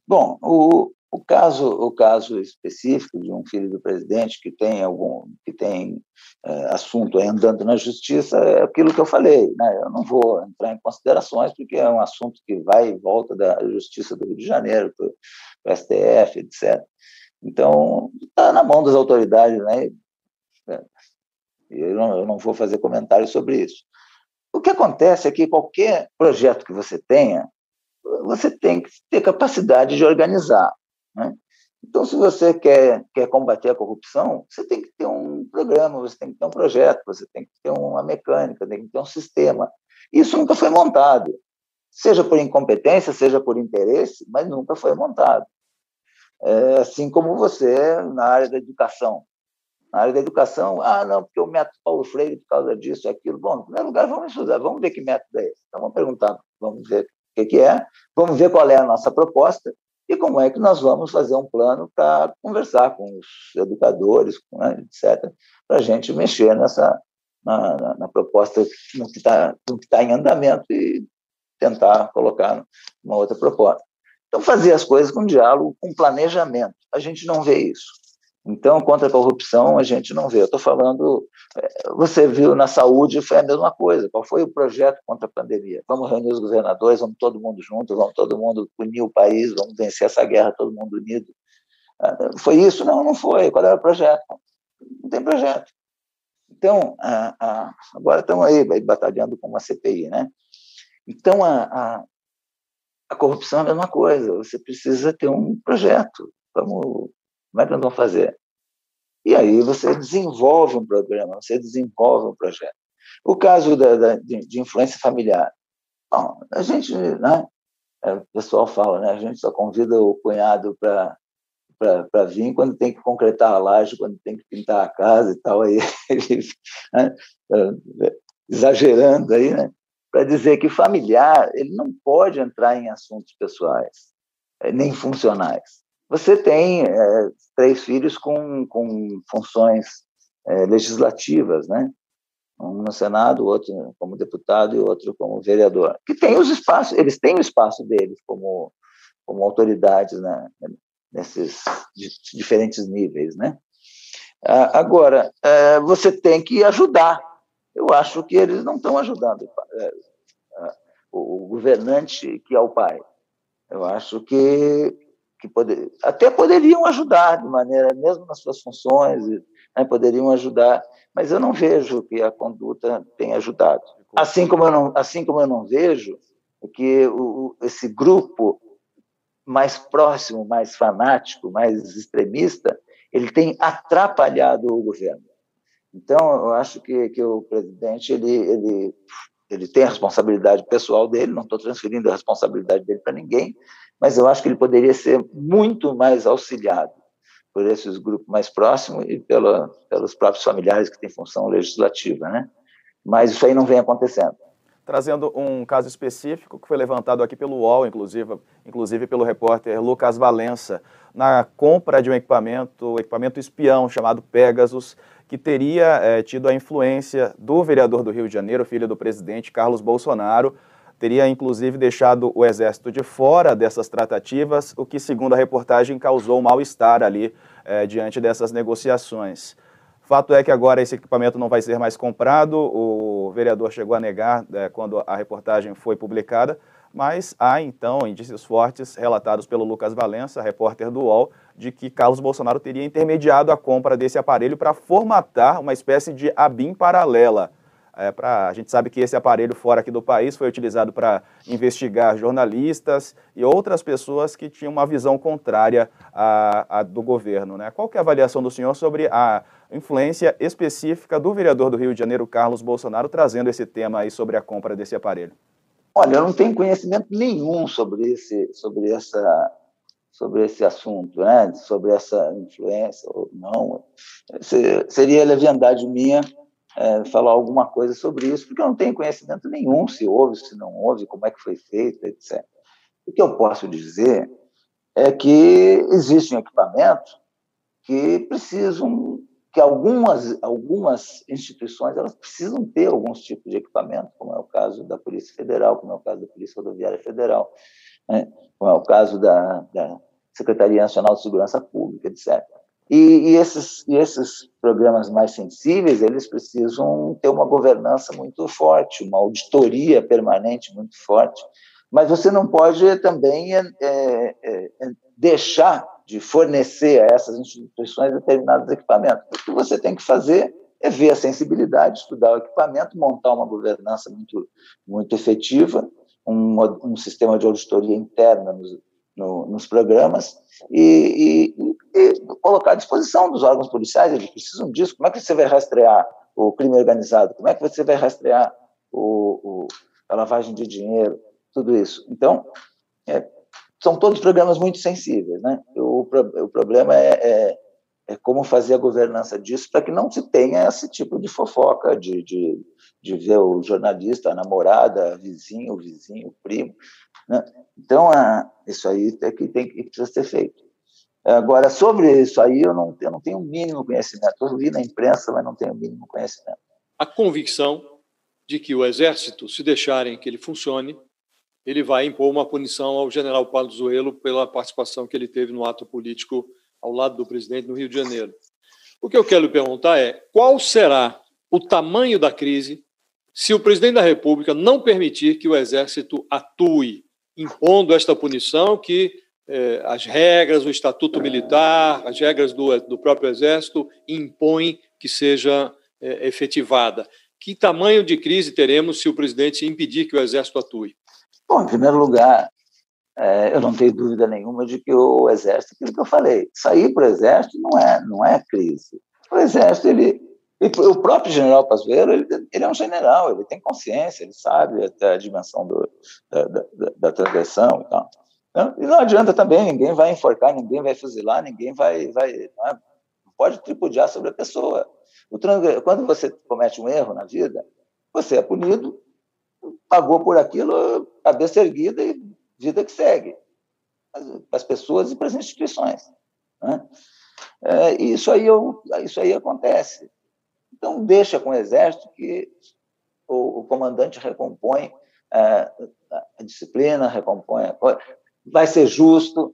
Speaker 5: Bom, o, o caso, o caso específico de um filho do presidente que tem algum, que tem é, assunto andando na justiça é aquilo que eu falei, né? Eu não vou entrar em considerações porque é um assunto que vai e volta da justiça do Rio de Janeiro para o STF, etc. Então está na mão das autoridades, né? Eu não, eu não vou fazer comentários sobre isso. O que acontece é que qualquer projeto que você tenha, você tem que ter capacidade de organizar. Né? Então, se você quer, quer combater a corrupção, você tem que ter um programa, você tem que ter um projeto, você tem que ter uma mecânica, tem que ter um sistema. Isso nunca foi montado, seja por incompetência, seja por interesse, mas nunca foi montado. É, assim como você na área da educação. Na área da educação, ah, não, porque o método Paulo Freire, por causa disso, aquilo. Bom, em primeiro lugar, vamos estudar, vamos ver que método é esse. Então, vamos perguntar, vamos ver o que é, vamos ver qual é a nossa proposta e como é que nós vamos fazer um plano para conversar com os educadores, né, etc., para a gente mexer nessa na, na, na proposta no que está tá em andamento e tentar colocar uma outra proposta. Então, fazer as coisas com diálogo, com planejamento. A gente não vê isso. Então, contra a corrupção, a gente não vê. Eu estou falando, é, você viu na saúde, foi a mesma coisa. Qual foi o projeto contra a pandemia? Vamos reunir os governadores, vamos todo mundo junto, vamos todo mundo unir o país, vamos vencer essa guerra todo mundo unido. Ah, foi isso? Não, não foi. Qual era o projeto? Não tem projeto. Então, agora estamos aí batalhando com uma CPI, né? Então, a, a, a corrupção é a mesma coisa. Você precisa ter um projeto. Vamos como é que nós vamos fazer? E aí você desenvolve um programa, você desenvolve um projeto. O caso da, da de, de, influência familiar. Bom, a gente, né, é, o pessoal fala, né, a gente só convida o cunhado para para vir quando tem que concretar a laje, quando tem que pintar a casa e tal, aí né, é, exagerando aí, né, para dizer que familiar ele não pode entrar em assuntos pessoais, é, nem funcionais. Você tem é, três filhos com, com funções é, legislativas, né? Um no Senado, outro como deputado e outro como vereador, que tem os espaços, eles têm o espaço deles como, como autoridades né? nesses diferentes níveis, né? Agora, é, você tem que ajudar. Eu acho que eles não estão ajudando o governante que é o pai. Eu acho que que poder, até poderiam ajudar de maneira, mesmo nas suas funções, né, poderiam ajudar, mas eu não vejo que a conduta tenha ajudado. Assim como eu não, assim como eu não vejo que o, esse grupo mais próximo, mais fanático, mais extremista, ele tem atrapalhado o governo. Então, eu acho que, que o presidente ele, ele, ele tem a responsabilidade pessoal dele, não estou transferindo a responsabilidade dele para ninguém, mas eu acho que ele poderia ser muito mais auxiliado por esses grupos mais próximos e pela, pelos próprios familiares que têm função legislativa, né? Mas isso aí não vem acontecendo.
Speaker 2: Trazendo um caso específico que foi levantado aqui pelo UOL, inclusive, inclusive pelo repórter Lucas Valença, na compra de um equipamento, equipamento espião chamado Pegasus, que teria é, tido a influência do vereador do Rio de Janeiro, filho do presidente Carlos Bolsonaro, teria inclusive deixado o Exército de fora dessas tratativas, o que, segundo a reportagem, causou mal-estar ali é, diante dessas negociações. Fato é que agora esse equipamento não vai ser mais comprado, o vereador chegou a negar é, quando a reportagem foi publicada, mas há então indícios fortes relatados pelo Lucas Valença, repórter do UOL, de que Carlos Bolsonaro teria intermediado a compra desse aparelho para formatar uma espécie de ABIN paralela é, pra, a gente sabe que esse aparelho fora aqui do país foi utilizado para investigar jornalistas e outras pessoas que tinham uma visão contrária à, à do governo. Né? Qual é a avaliação do senhor sobre a, influência específica do vereador do Rio de Janeiro, Carlos Bolsonaro, trazendo esse tema aí sobre a compra desse aparelho?
Speaker 5: Olha, eu não tenho conhecimento nenhum sobre esse, sobre essa, sobre esse assunto, né? Sobre essa influência ou não. Seria leviandade minha é, falar alguma coisa sobre isso, porque eu não tenho conhecimento nenhum se houve, se não houve, como é que foi feito, etc. O que eu posso dizer é que existem equipamentos que precisam que algumas algumas instituições elas precisam ter alguns tipos de equipamento, como é o caso da Polícia Federal, como é o caso da Polícia Rodoviária Federal, né? como é o caso da, da Secretaria Nacional de Segurança Pública, etc. E, e, esses, e esses programas mais sensíveis, eles precisam ter uma governança muito forte, uma auditoria permanente muito forte, mas você não pode também é, é, é, deixar de fornecer a essas instituições determinados equipamentos. O que você tem que fazer é ver a sensibilidade, estudar o equipamento, montar uma governança muito, muito efetiva, um, um sistema de auditoria interna nos, no, nos programas e, e, colocar à disposição dos órgãos policiais, eles precisam disso. Como é que você vai rastrear o crime organizado? Como é que você vai rastrear o, o a lavagem de dinheiro? Tudo isso. Então, é, são todos programas muito sensíveis. Né? O, o problema é, é, é como fazer a governança disso para que não se tenha esse tipo de fofoca, de, de, de ver o jornalista, a namorada, a vizinho, o vizinho, o primo. Né? Então, a, isso aí é que, tem, que precisa ser feito. Agora, sobre isso aí, eu não, eu não tenho o mínimo conhecimento. Eu vi na imprensa, mas não tenho o mínimo conhecimento.
Speaker 3: A convicção de que o Exército, se deixarem que ele funcione, ele vai impor uma punição ao general Paulo Zuelo pela participação que ele teve no ato político ao lado do presidente no Rio de Janeiro. O que eu quero lhe perguntar é qual será o tamanho da crise se o presidente da República não permitir que o Exército atue impondo esta punição que eh, as regras, o Estatuto Militar, as regras do, do próprio Exército impõem que seja eh, efetivada. Que tamanho de crise teremos se o presidente impedir que o Exército atue?
Speaker 5: Bom, em primeiro lugar, é, eu não tenho dúvida nenhuma de que o Exército, aquilo que eu falei, sair para o Exército não é, não é crise. O Exército, ele, o próprio general Pazuello, ele, ele, é um general, ele tem consciência, ele sabe até a dimensão do, da, da, da, transgressão e tal. E não adianta também, ninguém vai enforcar, ninguém vai fuzilar, ninguém vai. vai não é, pode tripudiar sobre a pessoa. O quando você comete um erro na vida, você é punido, pagou por aquilo, cabeça erguida e vida que segue. Para as pessoas e para as instituições. Né? É, isso, aí eu, isso aí acontece. Então, deixa com o Exército que o, o comandante recompõe é, a disciplina, recompõe a coisa. Vai ser justo,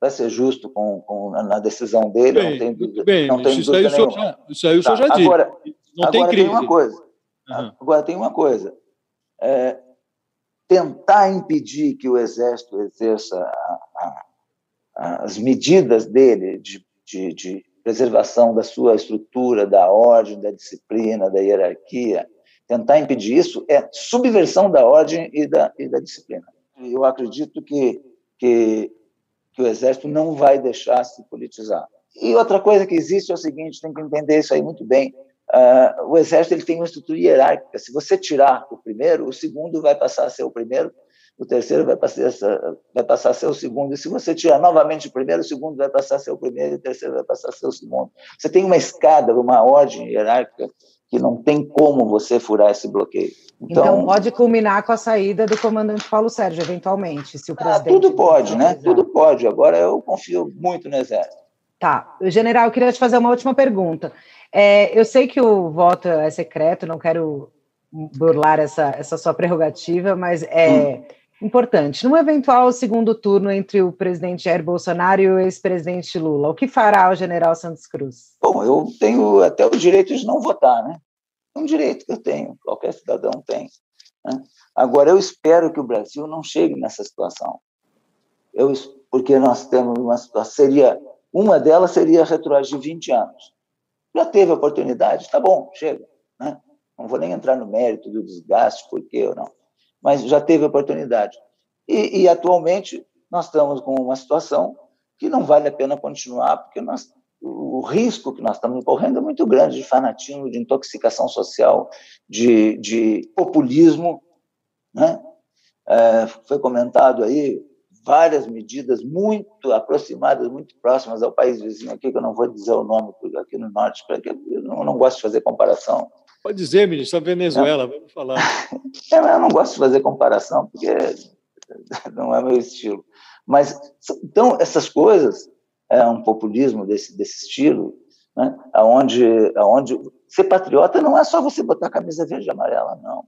Speaker 5: vai ser justo com, com na decisão dele, bem, não tem dúvida, bem, não tem
Speaker 3: isso, dúvida aí já, isso aí o senhor tá, já disse. Agora, não
Speaker 5: agora
Speaker 3: tem,
Speaker 5: tem uma coisa. Uhum. Agora tem uma coisa. É, tentar impedir que o Exército exerça a, a, as medidas dele de, de, de preservação da sua estrutura, da ordem, da disciplina, da hierarquia. Tentar impedir isso é subversão da ordem e da, e da disciplina. Eu acredito que, que, que o Exército não vai deixar se politizar. E outra coisa que existe é o seguinte, tem que entender isso aí muito bem. Uh, o Exército ele tem uma estrutura hierárquica. Se você tirar o primeiro, o segundo vai passar a ser o primeiro, o terceiro vai passar, vai passar a ser o segundo. E se você tirar novamente o primeiro, o segundo vai passar a ser o primeiro, e o terceiro vai passar a ser o segundo. Você tem uma escada, uma ordem hierárquica que não tem como você furar esse bloqueio.
Speaker 4: Então, então pode culminar com a saída do comandante Paulo Sérgio, eventualmente, se o ah, presidente...
Speaker 5: Ah, tudo pode, né? Tudo pode. Agora eu confio muito no Exército.
Speaker 4: Tá. General, eu queria te fazer uma última pergunta. É, eu sei que o voto é secreto, não quero burlar essa, essa sua prerrogativa, mas é... Hum Importante. Num eventual segundo turno entre o presidente Jair Bolsonaro e o ex-presidente Lula, o que fará o general Santos Cruz?
Speaker 5: Bom, eu tenho até o direito de não votar, né? É um direito que eu tenho, qualquer cidadão tem. Né? Agora, eu espero que o Brasil não chegue nessa situação. Eu, porque nós temos uma situação, seria, uma delas seria retroagir 20 anos. Já teve oportunidade, tá bom, chega. Né? Não vou nem entrar no mérito do desgaste, por quê ou não mas já teve oportunidade. E, e, atualmente nós estamos com uma situação que não vale a pena continuar, porque nós o risco que nós estamos correndo é muito grande de fanatismo, de intoxicação social, de, de populismo. Né? É, foi comentado aí várias medidas muito aproximadas, muito próximas ao país vizinho aqui, que eu não vou dizer o nome aqui no norte, porque eu não, não gosto de fazer comparação.
Speaker 3: Pode dizer, ministro, a Venezuela, vamos falar.
Speaker 5: Eu não gosto de fazer comparação, porque não é meu estilo. Mas, então, essas coisas, é um populismo desse, desse estilo, né? onde, onde ser patriota não é só você botar a camisa verde e amarela, não.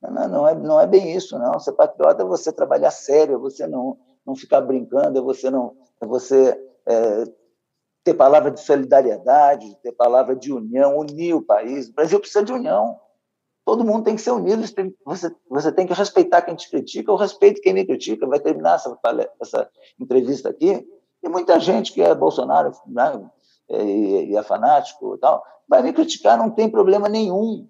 Speaker 5: Não, não, é, não é bem isso, não. Ser patriota é você trabalhar sério, é você não, não ficar brincando, é você não é você é, ter palavra de solidariedade, ter palavra de união, unir o país. O Brasil precisa de união. Todo mundo tem que ser unido. Você, você tem que respeitar quem te critica, eu respeito quem me critica. Vai terminar essa, essa entrevista aqui e muita gente que é Bolsonaro né, e, e é fanático e tal, vai me criticar, não tem problema nenhum.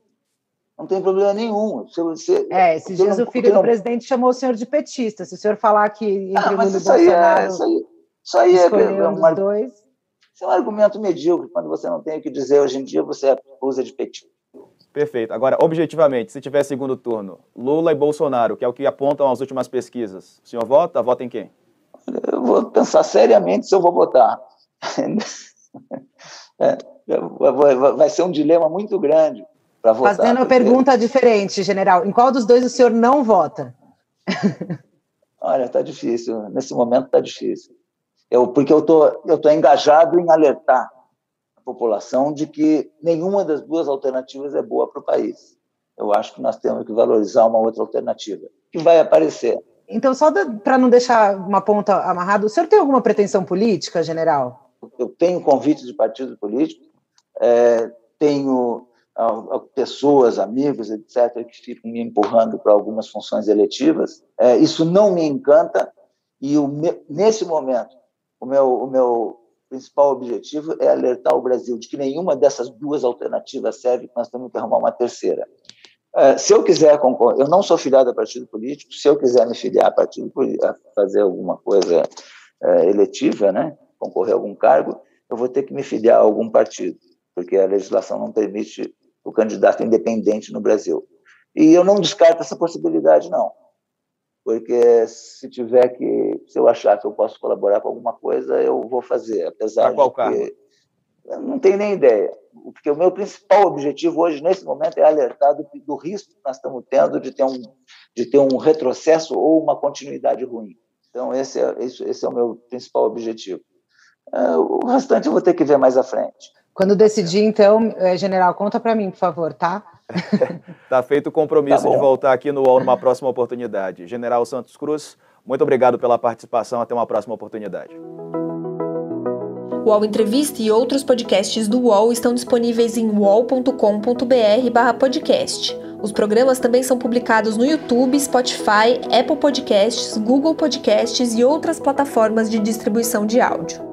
Speaker 5: Não tem problema nenhum. Se você,
Speaker 4: é, esses dias não, o filho do não... presidente chamou o senhor de petista. Se o senhor falar que entre ah, Lula e Bolsonaro
Speaker 5: é, isso aí, isso aí é, é, um, dois... isso é um argumento medíocre. Quando você não tem o que dizer hoje em dia, você acusa de petista.
Speaker 2: Perfeito. Agora, objetivamente, se tiver segundo turno, Lula e Bolsonaro, que é o que apontam as últimas pesquisas, o senhor vota? Vota em quem?
Speaker 5: eu vou pensar seriamente se eu vou votar. É, vai ser um dilema muito grande para votar.
Speaker 4: Fazendo uma pergunta diferente, general. Em qual dos dois o senhor não vota?
Speaker 5: Olha, está difícil. Nesse momento está difícil. Eu, porque eu tô, estou tô engajado em alertar a população de que nenhuma das duas alternativas é boa para o país. Eu acho que nós temos que valorizar uma outra alternativa, que vai aparecer.
Speaker 4: Então, só para não deixar uma ponta amarrada, o senhor tem alguma pretensão política, general?
Speaker 5: Eu tenho convite de partido político, é, tenho pessoas, amigos, etc., que ficam me empurrando para algumas funções eletivas. É, isso não me encanta e nesse momento o meu, o meu principal objetivo é alertar o Brasil de que nenhuma dessas duas alternativas serve, que nós temos que arrumar uma terceira. É, se eu quiser eu não sou filiado a partido político, se eu quiser me filiar a partido a fazer alguma coisa é, eletiva, né, concorrer a algum cargo, eu vou ter que me filiar a algum partido, porque a legislação não permite o candidato independente no Brasil. E eu não descarto essa possibilidade, não. Porque se tiver que, se eu achar que eu posso colaborar com alguma coisa, eu vou fazer, apesar
Speaker 2: qual
Speaker 5: de
Speaker 2: cargo?
Speaker 5: que eu não tenho nem ideia. Porque o meu principal objetivo hoje, nesse momento, é alertar do, do risco que nós estamos tendo de ter, um, de ter um retrocesso ou uma continuidade ruim. Então, esse é, esse, é o meu principal objetivo. É, o restante eu vou ter que ver mais à frente.
Speaker 4: Quando decidir, então, é, general, conta para mim, por favor, tá?
Speaker 2: tá feito o compromisso tá de voltar aqui no UOL numa próxima oportunidade. General Santos Cruz, muito obrigado pela participação. Até uma próxima oportunidade.
Speaker 1: O UOL Entrevista e outros podcasts do UOL estão disponíveis em uol.com.br/podcast. Os programas também são publicados no YouTube, Spotify, Apple Podcasts, Google Podcasts e outras plataformas de distribuição de áudio.